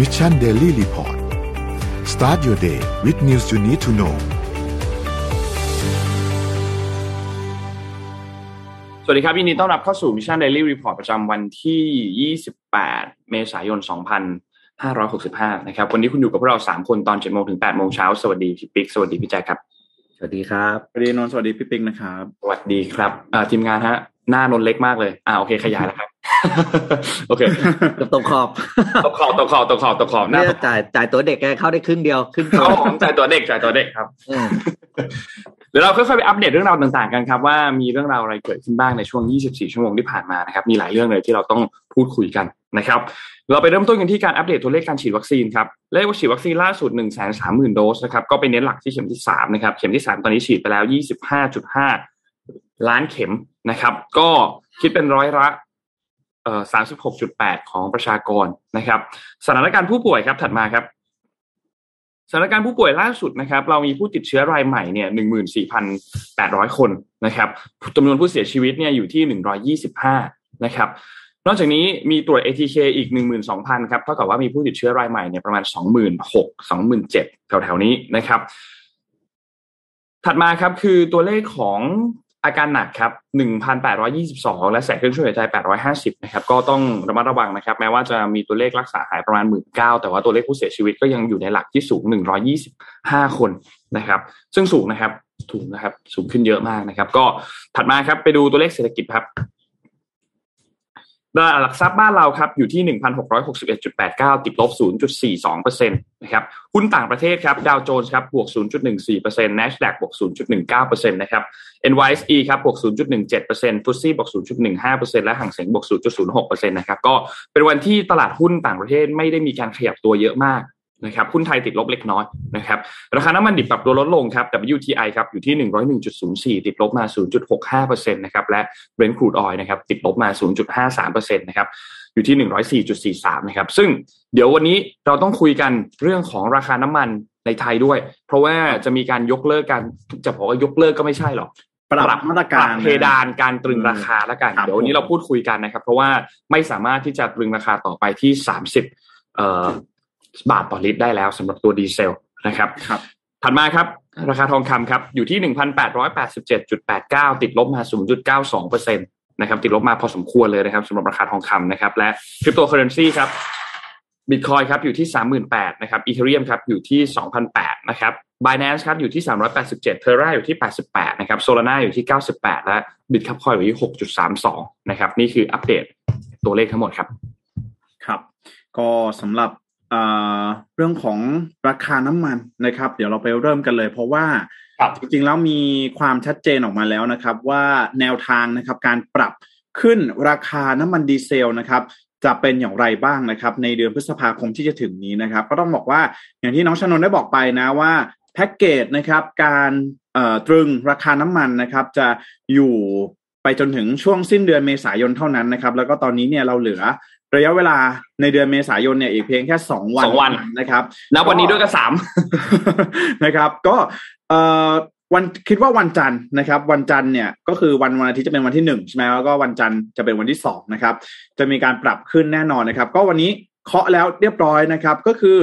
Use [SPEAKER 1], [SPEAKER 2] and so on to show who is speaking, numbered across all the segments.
[SPEAKER 1] Mission Daily Report start your day with news you need to know
[SPEAKER 2] สวัสดีครับยินดีต้อนรับเข้าสู่ Mission Daily Report ประจำวันที่ 28 เมษายน 2565 นะครับ วันนี้คุณอยู่กับพวกเรา 3 คนตอน7โมงถึง8โมงเช้า สวัสดีพี่ปิ๊ก สวัสดีพี่แจ๊คครับ
[SPEAKER 3] สวัสดีครับ
[SPEAKER 4] สวัสดีนนท์สวัสดีพี่ปิ๊กนะครับ
[SPEAKER 2] สวัสดีครับอ่าทีมงานฮะ หน้านนท์เล็กมากเลย อ่าโอเคขยายแล้วครับ โอเค
[SPEAKER 3] ตกขอบ
[SPEAKER 2] ตกขอบตกขอบตกขอบตกขอบหน้า
[SPEAKER 3] เนี่ยจ่ายจ่ายตัวเด็กแกเข้าได้ครึ่งเดียวครึ่งตั
[SPEAKER 2] เข้าวของจ่ายตัวเด็กจ่ายตัวเด็กครับ
[SPEAKER 3] อืม
[SPEAKER 2] เดี๋ยวเราค่อยๆไปอัปเดตเรื่องราวต่างๆกันครับว่ามีเรื่องราวอะไรเกิดขึ้นบ้างในช่วง 24 ชั่วโมงที่ผ่านมานะครับมีหลายเรื่องเลยที่เราต้องพูดคุยกันนะครับ เราไปเริ่มต้นกันที่การอัปเดตตัวเลขการฉีดวัคซีนครับเลขว่าฉีดวัคซีนล่าสุด 1 3 0 0 0 0 โดสนะครับก็เป็นเน้นหลักที่เข็มที่3นะครับเข็มที่ 3 ตอนนี้ฉีดไปแล้ว 25.5 ล้านเข็มนะครับ ก็คิดเป็นร้อยละเอ่อ 36.8 ของประชากรนะครับ สถานการณ์ผู้ป่วยครับถัดมาครับสถานการณ์ผู้ป่วยล่าสุดนะครับ เรามีผู้ติดเชื้อรายใหม่เนี่ย14,800 คนนะครับจำนวนผู้เสียชีวิตเนี่ยอยู่ที่ 125 นะครับ นอกจากนี้มีตรวจ ATK อีก 12,000 ครับเท่ากับว่ามีผู้ติดเชื้อรายใหม่เนี่ยประมาณ 26,000 27,000 แถวๆนี้นะครับ ถัดมาครับคือตัวเลขของ อาการหนักครับ 1,822 และใส่เครื่องช่วยหายใจ 850 นะครับ ก็ต้องระมัดระวังนะครับ แม้ว่าจะมีตัวเลขรักษาหายประมาณ 19,000 แต่ว่าตัวเลขผู้เสียชีวิตก็ยังอยู่ในหลักที่สูง 125 คนนะครับ ซึ่งสูงนะครับถูกนะครับ สูงขึ้นเยอะมากนะครับ ก็ถัดมาครับ ไปดูตัวเลขเศรษฐกิจครับ ตลาดหลักทรัพย์บ้านเราครับอยู่ที่ 1,661.89 ติดลบ 0.42%นะครับหุ้นต่างประเทศครับดาวโจนส์ครับบวก 0.14% NASDAQ บวก 0.19%นะครับ NYSE ครับบวก 0.17% FTSE บวก 0.15%และห่างเสียงบวก 0.06%นะครับก็เป็นวันที่ตลาดหุ้นต่างประเทศไม่ได้มีการขยับตัวเยอะมาก นะครับหุ้นไทยติดลบเล็กน้อยนะครับราคาน้ำมันดิบปรับตัวลดลงครับ WTI ครับอยู่ที่ 101.04 ติดลบมา 0.65%นะครับและ Brent crude oil นะครับติดลบมา 0.53%นะครับอยู่ที่ 104.43 นะครับ ซึ่งเดี๋ยววันนี้เราต้องคุยกันเรื่องของราคาน้ำมันในไทยด้วย เพราะว่าจะมีการยกเลิกการจะบอกว่ายกเลิกก็ไม่ใช่หรอก
[SPEAKER 4] ปรับมาตรการ
[SPEAKER 2] ปบเพดานการตรึงราคาแล้วกัน
[SPEAKER 4] ครับ
[SPEAKER 2] เดี๋ยววันนี้เราพูดคุยกันนะครับ เพราะว่าไม่สามารถที่จะตรึงราคาต่อไปที่สามสิบเอ่อ บาทต่อลิตรได้แล้วสำหรับตัวดีเซลนะครับ
[SPEAKER 4] ครับ
[SPEAKER 2] ถัดมาครับ ราคาทองคำครับอยู่ที่หนึ่งพันแปดร้อยแปดสิบเจ็ดจุดแปดเก้าติดลบมาศูนย์จุดเก้าสองเปอร์เซ็นตนะครับติดลบมาพอสมควรเลยนะครับสำหรับราคาทองคำนะครับ และคริปโตเคอเรนซีครับบิตคอยครับอยู่ที่สามหมื่นแปดนะครับอีเทเรียมครับอยู่ที่สองพันแปดนะครับ Binance ครับอยู่ที่ 387เทอร่าอยู่ที่ 88นะครับ Solana อยู่ที่ 98 และ Bitcoin อยู่ที่ 6.32นะครับนี่คืออัปเดตตัวเลขทั้งหมดครับ
[SPEAKER 4] ครับ ก็สำหรับ เอ่อเรื่องของราคาน้ำมันนะครับ เดี๋ยวเราไปเริ่มกันเลย เพราะว่า
[SPEAKER 2] ครับ
[SPEAKER 4] จริงๆแล้วมีความชัดเจนออกมาแล้วนะครับ ว่าแนวทางนะครับการปรับขึ้นราคาน้ำมันดีเซลนะครับจะเป็นอย่างไรบ้างนะครับ ในเดือนพฤษภาคมที่จะถึงนี้นะครับ ก็ต้องบอกว่าอย่างที่น้องชนนท์ได้บอกไปนะว่าแพ็กเกจนะครับการเอ่อตรึงราคาน้ำมันนะครับ จะอยู่ไปจนถึงช่วงสิ้นเดือนเมษายนเท่านั้นนะครับ แล้วก็ตอนนี้เนี่ยเราเหลือ ระยะเวลาในเดือนเมษายนเนี่ยอีกเพียงแค่สองวัน
[SPEAKER 2] สองวัน
[SPEAKER 4] นะครับ
[SPEAKER 2] นับวันนี้ด้วยก็สาม
[SPEAKER 4] นะครับ ก็เอ่อวันคิดว่าวันจันทร์นะครับ วันจันทร์เนี่ยก็คือวันวันอาทิตย์จะเป็นวันที่หนึ่งใช่ไหมแล้วก็วันจันทร์จะเป็นวันที่สองนะครับ จะมีการปรับขึ้นแน่นอนนะครับ ก็วันนี้เคาะแล้วเรียบร้อยนะครับ ก็คือ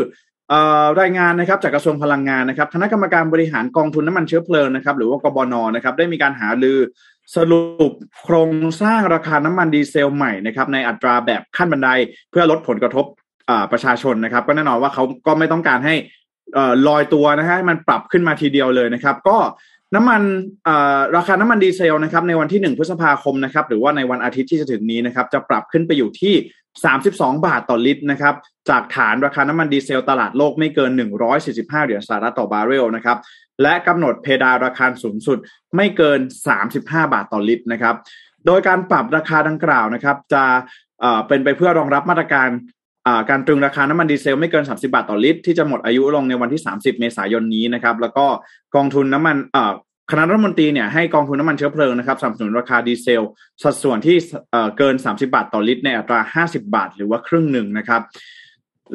[SPEAKER 4] เอ่อรายงานนะครับจากกระทรวงพลังงานนะครับคณะกรรมการบริหารกองทุนน้ำมันเชื้อเพลิงนะครับ หรือว่ากบนนะครับ ได้มีการหารือ สรุปโครงสร้างราคาน้ำมันดีเซลใหม่นะครับในอัตราแบบขั้นบันไดเพื่อลดผลกระทบประชาชนนะครับ ก็แน่นอนว่าเขาก็ไม่ต้องการให้ลอยตัวนะฮะมันปรับขึ้นมาทีเดียวเลยนะครับ ก็น้ำมันราคาน้ำมันดีเซลนะครับในวันที่ 1 พฤษภาคมนะครับหรือว่าในวันอาทิตย์ที่จะถึงนี้นะครับจะปรับขึ้นไปอยู่ที่ 32 บาทต่อลิตรนะครับจากฐานราคาน้ำมันดีเซลตลาดโลกไม่เกิน 145 เหรียญสหรัฐต่อบาร์เรลนะครับ และกำหนดเพดานราคาสูงสุดไม่เกิน 35 บาทต่อลิตรนะครับ โดยการปรับราคาดังกล่าวนะครับ จะเป็นไปเพื่อรองรับมาตรการการตรึงราคาน้ำมันดีเซลไม่เกิน 30 บาทต่อลิตร ที่จะหมดอายุลงในวันที่ 30 เมษายนนี้นะครับ แล้วก็กองทุนน้ำมันคณะรัฐมนตรีเนี่ยให้กองทุนน้ำมันเชื้อเพลิงนะครับสนับสนุนราคาดีเซล สัดส่วนที่เอ่อเกิน 30 บาทต่อลิตร ในอัตรา 50 บาท หรือว่าครึ่งหนึ่งนะครับ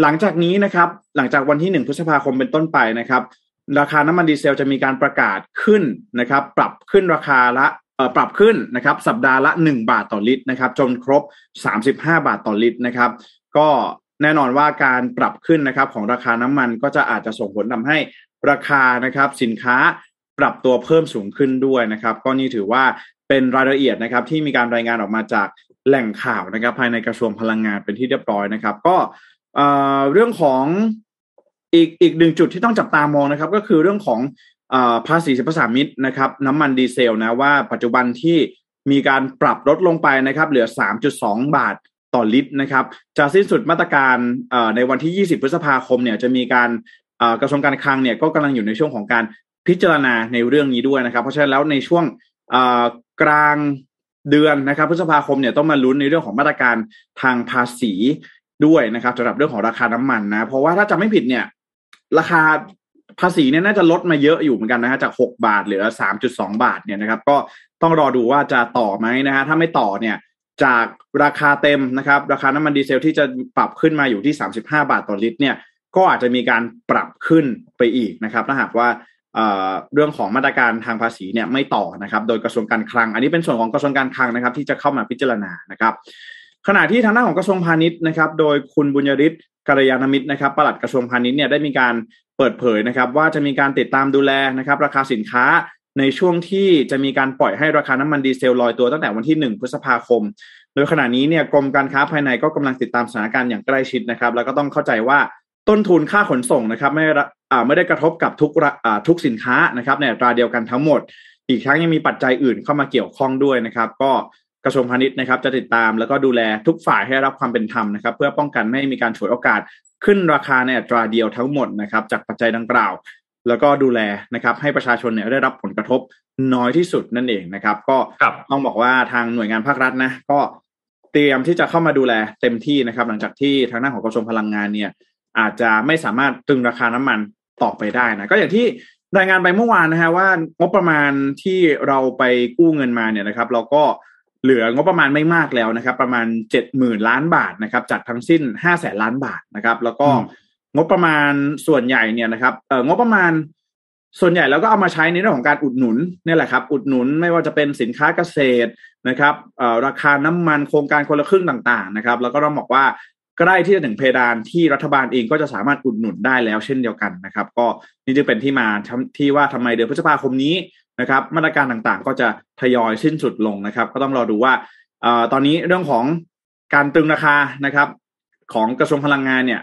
[SPEAKER 4] หลังจากนี้นะครับ หลังจากวันที่ 1 พฤษภาคมเป็นต้นไปนะครับ ราคาน้ำมันดีเซลจะมีการประกาศขึ้นนะครับ ปรับขึ้นราคาละปรับขึ้นนะครับ สัปดาห์ละ 1 บาทต่อลิตรนะครับ จนครบ 35 บาทต่อลิตรนะครับ ก็แน่นอนว่าการปรับขึ้นนะครับของราคาน้ำมันก็จะอาจจะส่งผลทำให้ราคานะครับ สินค้าปรับตัวเพิ่มสูงขึ้นด้วยนะครับ ก็นี่ถือว่าเป็นรายละเอียดนะครับ ที่มีการรายงานออกมาจากแหล่งข่าวนะครับ ภายในกระทรวงพลังงานเป็นที่เรียบร้อยนะครับ ก็เรื่องของ อีกอีกหนึ่งจุดที่ต้องจับตามองนะครับ ก็คือเรื่องของภาษีสรรพสามิตนะครับ น้ำมันดีเซลนะว่าปัจจุบันที่มีการปรับลดลงไปนะครับ เหลือ 3.2 บาทต่อลิตรนะครับจะสิ้นสุดมาตรการในวันที่ 20 พฤษภาคมเนี่ยจะมีการกระทรวงการคลังเนี่ยก็กำลังอยู่ในช่วงของการพิจารณาในเรื่องนี้ด้วยนะครับ เพราะฉะนั้นแล้วในช่วงกลางเดือนนะครับ พฤษภาคมเนี่ยต้องมาลุ้นในเรื่องของมาตรการทางภาษีด้วยนะครับสำหรับเรื่องของราคาน้ำมันนะ เพราะว่าถ้าจำไม่ผิดเนี่ย ราคาภาษีเนี่ยน่าจะลดมาเยอะอยู่เหมือนกันนะฮะจาก6บาทเหลือ3.2บาทเนี่ยนะครับ ก็ต้องรอดูว่าจะต่อไหมนะฮะถ้าไม่ต่อเนี่ยจากราคาเต็มนะครับ ราคาน้ำมันดีเซลที่จะปรับขึ้นมาอยู่ที่ 35 บาทต่อลิตรเนี่ยก็อาจจะมีการปรับขึ้นไปอีกนะครับถ้าหากว่าเรื่องของมาตรการทางภาษีเนี่ยไม่ต่อนะครับ โดยกระทรวงการคลัง อันนี้เป็นส่วนของกระทรวงการคลังนะครับ ที่จะเข้ามาพิจารณานะครับ ขณะที่ทางด้านของกระทรวงพาณิชย์นะครับ โดยคุณบุญยริศกัลยาณมิตรนะครับปลัดกระทรวงพาณิชย์เนี่ยได้มีการเปิดเผยนะครับ ว่าจะมีการติดตามดูแลนะครับ ราคาสินค้าในช่วงที่จะมีการปล่อยให้ราคาน้ำมันดีเซลลอยตัวตั้งแต่วันที่ 1 พฤษภาคม โดยขณะนี้เนี่ยกรมการค้าภายในก็กำลังติดตามสถานการณ์อย่างใกล้ชิดนะครับ แล้วก็ต้องเข้าใจว่าต้นทุนค่าขนส่งนะครับ ไม่ไม่ได้กระทบกับทุกทุกสินค้านะครับในอัตราเดียวกันทั้งหมด อีกทั้งยังมีปัจจัยอื่นเข้ามาเกี่ยวข้องด้วยนะครับ ก็ กระทรวงพาณิชย์นะครับจะติดตามแล้วก็ดูแลทุกฝ่ายให้รับความเป็นธรรมนะครับ เพื่อป้องกันไม่ให้มีการฉวยโอกาสขึ้นราคาในอัตราเดียวทั้งหมดนะครับจากปัจจัยดังกล่าว แล้วก็ดูแลนะครับให้ประชาชนเนี่ยได้รับผลกระทบน้อยที่สุดนั่นเองนะครับ ก็ต้องบอกว่าทางหน่วยงานภาครัฐนะก็เตรียมที่จะเข้ามาดูแลเต็มที่นะครับ หลังจากที่ทางด้านของกระทรวงพลังงานเนี่ย อาจจะไม่สามารถตึงราคาน้ำมันต่อไปได้นะก็อย่างที่รายงานไปเมื่อวานนะฮะว่างบประมาณที่เราไปกู้เงินมาเนี่ยนะครับ เราก็ เหลืองบประมาณไม่มากแล้วนะครับ ประมาณเจ็ดหมื่นล้านบาทนะครับจากทั้งสิ้นห้าแสนล้านบาทนะครับ แล้วก็งบประมาณส่วนใหญ่เนี่ยนะครับเอองบประมาณส่วนใหญ่แล้วก็เอามาใช้ในเรื่องของการอุดหนุนนี่แหละครับ อุดหนุนไม่ว่าจะเป็นสินค้าเกษตรนะครับราคาน้ำมันโครงการคนละครึ่งต่างๆนะครับ แล้วก็ต้องบอกว่าใกล้ที่จะถึงเพดานที่รัฐบาลเองก็จะสามารถอุดหนุนได้แล้วเช่นเดียวกันนะครับ ก็นี่จึงเป็นที่มาที่ว่าทำไมเดือนพฤษภาคมนี้ นะครับมาตรการต่างๆ ก็จะทยอยสิ้นสุดลงนะครับ ก็ต้องรอดูว่าอตอนนี้เรื่องของการตึงราคานะครับ ของกระทรวงพลังงานเนี่ย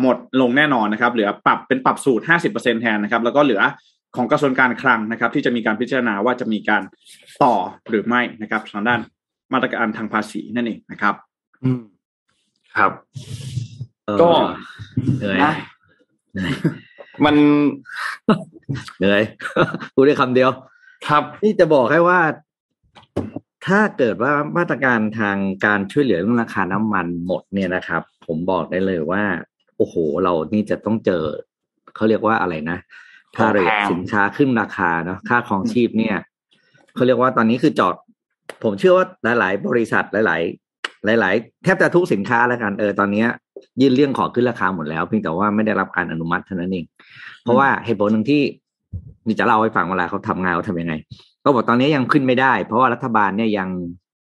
[SPEAKER 4] หมดลงแน่นอนนะครับ เหลือปรับเป็นปรับสูตร 50%แทนนะครับ แล้วก็เหลือของกระทรวงการคลังนะครับ ที่จะมีการพิจารณาว่าจะมีการต่อหรือไม่นะครับทางด้านมาตรการทางภาษีนั่นเองนะครับ
[SPEAKER 2] อืมครับ
[SPEAKER 3] ก็เหนื่อย
[SPEAKER 2] มัน
[SPEAKER 3] เหนื่อยพูดได้คำเดียว
[SPEAKER 2] ครับ
[SPEAKER 3] นี่จะบอกให้ว่า ถ้าเกิดว่ามาตรการทางการช่วยเหลือเรื่องราคาน้ำมันหมดเนี่ยนะครับ ผมบอกได้เลยว่า โอ้โห เรานี่จะต้องเจอเขาเรียกว่าอะไรนะถ้าเรทสินค้าขึ้นราคาเนาะค่าครองชีพเนี่ยเขาเรียกว่าตอนนี้คือจอด ผมเชื่อว่าหลาย ๆ บริษัทหลายหลาย ๆ แทบจะทุกสินค้าแล้วกันเออตอนนี้ยื่ นเรื่องขอขึ้นราคาหมดแล้วเพียงแต่ว่าไม่ได้รับการอนุมัติเท่านั้นเอง เพราะว่าเหตุผลหนึ่งที่นี่จะเล่าให้ฟังเวลาเขาทำงานเขาทำยังไงเขาบอกตอนนี้ยังขึ้นไม่ได้ เพราะว่ารัฐบาลเนี่ยยัง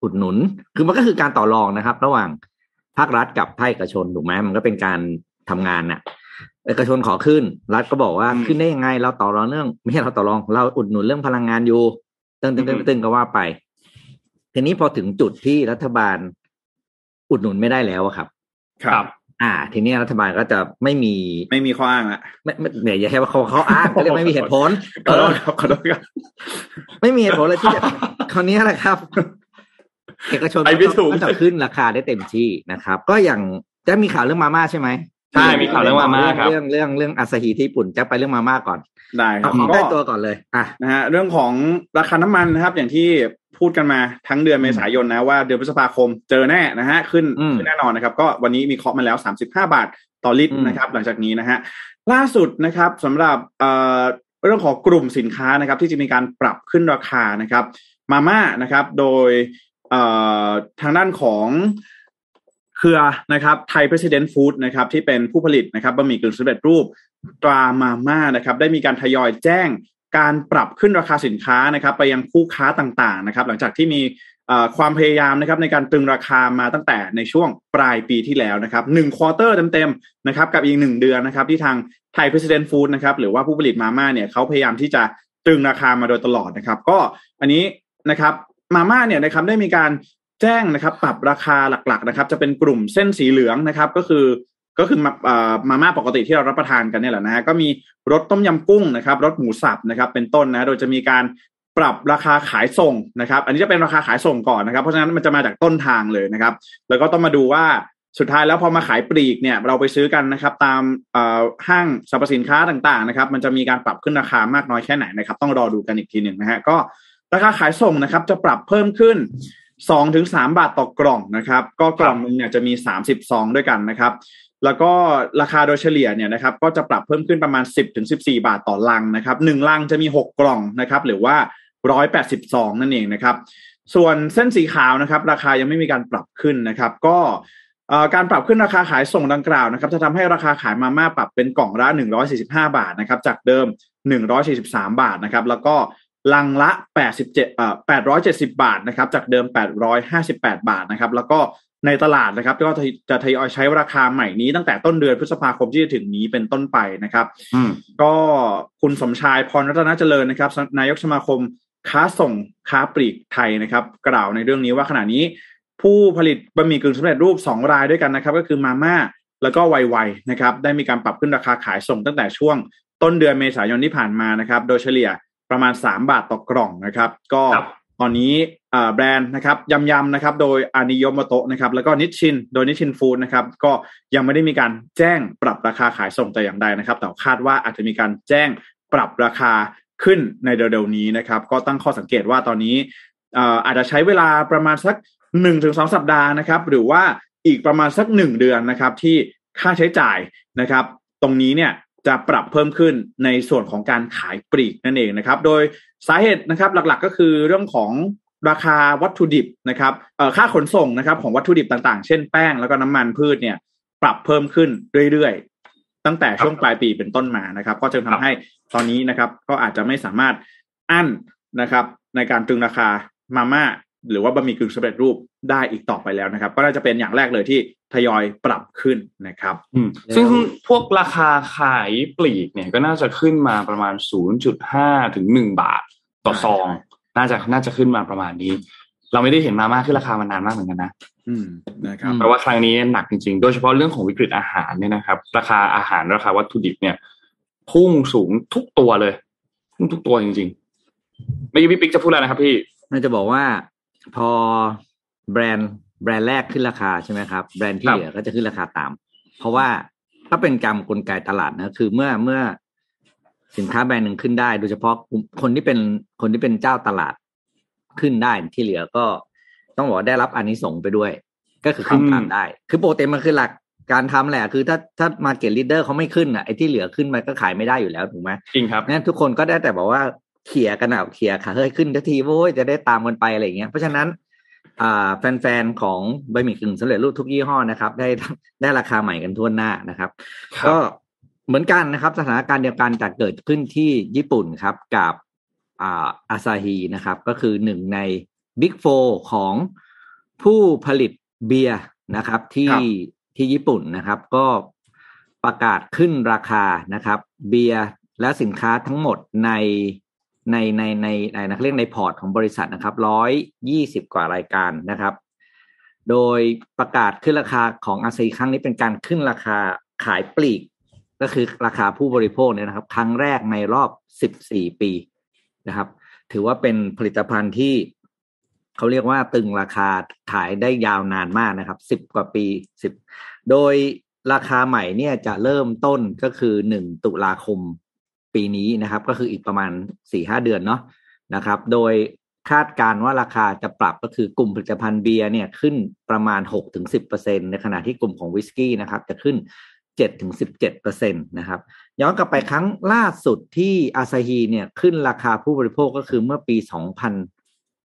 [SPEAKER 3] อุดหนุน คือมันก็คือการต่อรองนะครับ ระหว่างภาครัฐกับภาคเอกชนถูกไหมมันก็เป็นการทำงานน่ะเอกชนขอขึ้น รัฐก็บอกว่าขึ้นได้ยังไง เราต่อรองเรื่อง ไม่ใช่เราต่อรอง เราอุดหนุนเรื่องพลังงานอยู่ตึงตึงตึงตึงก็ว่าไป ทีนี้พอถึงจุดที่รัฐบาลอุดหนุนไม่ได้แล้วครับ
[SPEAKER 2] ครับ
[SPEAKER 3] อ่า ทีนี้รัฐบาลก็จะไม่มี
[SPEAKER 4] ไม่มีข้ออ้างละ
[SPEAKER 3] ไม่ไม่เนี่ยอย่าให้ว่าเขาเขาอ้างเรียกไม่มีเหตุผล
[SPEAKER 4] ขอโทษครับขอโทษครับ
[SPEAKER 3] ไม่มีเหตุผลเลยที่จะคราวนี้แหละครับเอกชนก็จะขึ้นราคาได้เต็มที่นะครับ ก็อย่างจะมีข่าวเรื่องมาม่าใช่ไหม
[SPEAKER 2] ใช่มีข่าวเรื่องมาม่าครับ
[SPEAKER 3] เรื่องเรื่องเรื่องอาซาฮีที่ญี่ปุ่นจะไปเรื่องมาม่าก่อน
[SPEAKER 4] ได้ครับ
[SPEAKER 3] ได้ตัวก่อนเลยอะ
[SPEAKER 4] นะฮะเรื่องของราคาน้ำมันนะครับ อย่างที่ พูดกันมาทั้งเดือนเมษายนนะว่าเดือนพฤษภาคมเจอแน่นะฮะขึ้นขึ้นแน่นอนนะครับ ก็วันนี้มีเคาะมาแล้วสามสิบห้าบาทต่อลิตรนะครับ หลังจากนี้นะฮะล่าสุดนะครับสำหรับเรื่องของกลุ่มสินค้านะครับ ที่จะมีการปรับขึ้นราคานะครับ มาม่านะครับ โดยทางด้านของเครือนะครับไทย President Food นะครับที่เป็นผู้ผลิตนะครับบะหมี่กึ่งสำเร็จรูปตรามาม่านะครับ ได้มีการทยอยแจ้ง การปรับขึ้นราคาสินค้านะครับ ไปยังคู่ค้าต่างๆนะครับ หลังจากที่มีความพยายามนะครับในการตรึงราคามาตั้งแต่ในช่วงปลายปีที่แล้วนะครับหนึ่งควอเตอร์เต็มๆนะครับกับอีกหนึ่งเดือนนะครับที่ทางไทย President Food นะครับหรือว่าผู้ผลิตมาม่าเนี่ยเขาพยายามที่จะตรึงราคามาโดยตลอดนะครับ ก็อันนี้นะครับมาม่าเนี่ยนะครับได้มีการแจ้งนะครับปรับราคาหลักๆนะครับจะเป็นกลุ่มเส้นสีเหลืองนะครับก็คือ ก็คือมามาม่าปกติที่เรารับประทานกันเนี่ยแหละนะฮะก็มีรสต้มยำกุ้งนะครับรสหมูสับนะครับ เป็นต้นนะ โดยจะมีการปรับราคาขายส่งนะครับ อันนี้จะเป็นราคาขายส่งก่อนนะครับ เพราะฉะนั้นมันจะมาจากต้นทางเลยนะครับ แล้วก็ต้องมาดูว่าสุดท้ายแล้วพอมาขายปลีกเนี่ยเราไปซื้อกันนะครับ ตามห้างสรรพสินค้าต่างๆนะครับ มันจะมีการปรับขึ้นราคามากน้อยแค่ไหนนะครับ ต้องรอดูกันอีกทีหนึ่งนะฮะก็ราคาขายส่งนะครับ จะปรับเพิ่มขึ้นสองถึงสามบาทต่อกล่องนะครับ ก็กล่องหนึ่งเนี่ยจะมีสามสิบซองด้วยกันนะครับ แล้วก็ราคาโดยเฉลี่ยเนี่ยนะครับก็จะปรับเพิ่มขึ้นประมาณสิบถึงสิบสี่บาทต่อลังนะครับหนึ่งลังจะมีหกกล่องนะครับหรือว่าร้อยแปดสิบซองนั่นเองนะครับ ส่วนเส้นสีขาวนะครับ ราคายังไม่มีการปรับขึ้นนะครับ ก็การปรับขึ้นราคาขายส่งดังกล่าวนะครับ จะทำให้ราคาขายมาม่าปรับเป็นกล่องละ 145 บาทนะครับ จากเดิม 143 บาทนะครับ แล้วก็ลังละ 87เอ่อ870 บาทนะครับ จากเดิม 858 บาทนะครับ แล้วก็ ในตลาดนะครับก็จะทยอยใช้ราคาใหม่นี้ตั้งแต่ต้นเดือนพฤษภาคมที่จะถึงนี้เป็นต้นไปนะครับก็คุณสมชายพรรัตนเจริญนะครับ นายกสมาคมค้าส่งค้าปลีกไทยนะครับ กล่าวในเรื่องนี้ว่าขณะนี้ ผู้ผลิตบะหมี่กึ่งสำเร็จรูป2รายด้วยกันนะครับ ก็คือมาม่าแล้วก็ไวไวนะครับได้มีการปรับขึ้นราคาขายส่งตั้งแต่ช่วง ต้นเดือนเมษายนที่ผ่านมานะครับ โดยเฉลี่ยประมาณ 3 บาทต่อกล่องนะครับ ก็ตอนนี้ แบรนด์นะครับยำยำนะครับโดยอานิยมโตะนะครับแล้วก็นิชชินโดยนิชชินฟู้ดนะครับก็ยังไม่ได้มีการแจ้งปรับราคาขายส่งแต่อย่างใดนะครับ แต่คาดว่าอาจจะมีการแจ้งปรับราคาขึ้นในเร็วๆนี้นะครับ ก็ตั้งข้อสังเกตว่าตอนนี้อาจจะใช้เวลาประมาณสักหนึ่งถึงสองสัปดาห์นะครับ หรือว่าอีกประมาณสักหนึ่งเดือนนะครับ ที่ค่าใช้จ่ายนะครับ ตรงนี้เนี่ยจะปรับเพิ่มขึ้นในส่วนของการขายปลีกนั่นเองนะครับ โดยสาเหตุนะครับหลักๆก็คือเรื่องของ ราคาวัตถุดิบนะครับค่าขนส่งนะครับของวัตถุดิบต่างๆ เช่นแป้งแล้วก็น้ำมันพืชเนี่ย ปรับเพิ่มขึ้นเรื่อยๆ ตั้งแต่ช่วงปลายปีเป็นต้นมานะครับ ก็จะทำให้ตอนนี้นะครับ ก็อาจจะไม่สามารถอั้นนะครับ ในการตรึงราคามาม่าหรือว่าบะหมี่กึ่งสำเร็จรูปได้อีกต่อไปแล้วนะครับ ก็น่าจะเป็นอย่างแรกเลยที่ทยอยปรับขึ้นนะครับ
[SPEAKER 2] ซึ่งพวกราคาขายปลีกเนี่ยก็น่าจะขึ้นมาประมาณ 0.5 ถึง 1 บาทต่อซอง น่าจะน่าจะขึ้นมาประมาณนี้ เราไม่ได้เห็นมาม่าขึ้นราคามานานมากเหมือนกันนะ
[SPEAKER 4] อืมนะครับ
[SPEAKER 2] แต่ว่าครั้งนี้หนักจริงๆ โดยเฉพาะเรื่องของวิกฤตอาหารเนี่ยนะครับ ราคาอาหารราคาวัตถุดิบเนี่ย พุ่งสูงทุกตัวเลย พุ่งทุกตัวจริงๆไม่ยี่พี่ปิ๊กจะพูดอะไรนะครับพี่
[SPEAKER 3] น่าจะบอกว่าพอแบรนด์แบรนด์แรกขึ้นราคาใช่ไหมครับแบรนด์ที่เหลือก็จะขึ้นราคาตาม เพราะว่าถ้าเป็นกรรมกลไกตลาดนะคือเมื่อเมื่อ สินค้าแบรนด์หนึ่งขึ้นได้ โดยเฉพาะคนที่เป็นคนที่เป็นเจ้าตลาดขึ้นได้ที่เหลือก็ต้องบอกได้รับอันนี้ส่งไปด้วย ก็คือขึ้นตามได้ คือโปรเต็มันคือหลักการทำแหละคือถ้าถ้ามาเก็ตลีดเดอร์เขาไม่ขึ้นอะไอ้ที่เหลือขึ้นมาก็ขายไม่ได้อยู่แล้วถูกไหม
[SPEAKER 2] จริงครับ
[SPEAKER 3] งั้นทุกคนก็ได้แต่บอกว่าเขี่ยกันเอาเขี่ยขาเฮ้ยขึ้นทันทีโว้ยจะได้ตามกันไปอะไรอย่างเงี้ยเพราะฉะนั้นอ่าแฟนๆของบะหมี่กึ่งสำเร็จรูปทุกยี่ห้อนะครับ ได้ได้ราคาใหม่กันทั่วหน้านะครับ ก็ เหมือนกันนะครับ สถานการณ์เดียวกันจะเกิดขึ้นที่ญี่ปุ่นครับกับอ่าอาซาฮีนะครับ ก็คือหนึ่งในบิ๊กโฟของผู้ผลิตเบียร์นะครับที่ที่ญี่ปุ่นนะครับ ก็ประกาศขึ้นราคานะครับ เบียร์และสินค้าทั้งหมดในในในในในนักเรียกในพอร์ตของบริษัทนะครับร้อยยี่สิบกว่ารายการนะครับ โดยประกาศขึ้นราคาของอาซีครั้งนี้เป็นการขึ้นราคาขายปลีก ก็คือราคาผู้บริโภคเนี่ยนะครับ ครั้งแรกในรอบสิบสี่ปีนะครับ ถือว่าเป็นผลิตภัณฑ์ที่เขาเรียกว่าตึงราคาขายได้ยาวนานมากนะครับสิบกว่าปีสิบโดยราคาใหม่เนี่ยจะเริ่มต้นก็คือหนึ่งตุลาคมปีนี้นะครับ ก็คืออีกประมาณสี่ห้าเดือนเนาะนะครับ โดยคาดการว่าราคาจะปรับก็คือกลุ่มผลิตภัณฑ์เบียร์เนี่ยขึ้นประมาณหกถึงสิบเปอร์เซ็นในขณะที่กลุ่มของวิสกี้นะครับ จะขึ้น เจ็ดถึงสิบเจ็ดเปอร์เซ็นตนะครับย้อนกลับไปครั้งล่าสุดที่อาซาฮีเนี่ยขึ้นราคาผู้บริโภคก็คือเมื่อปีสองพัน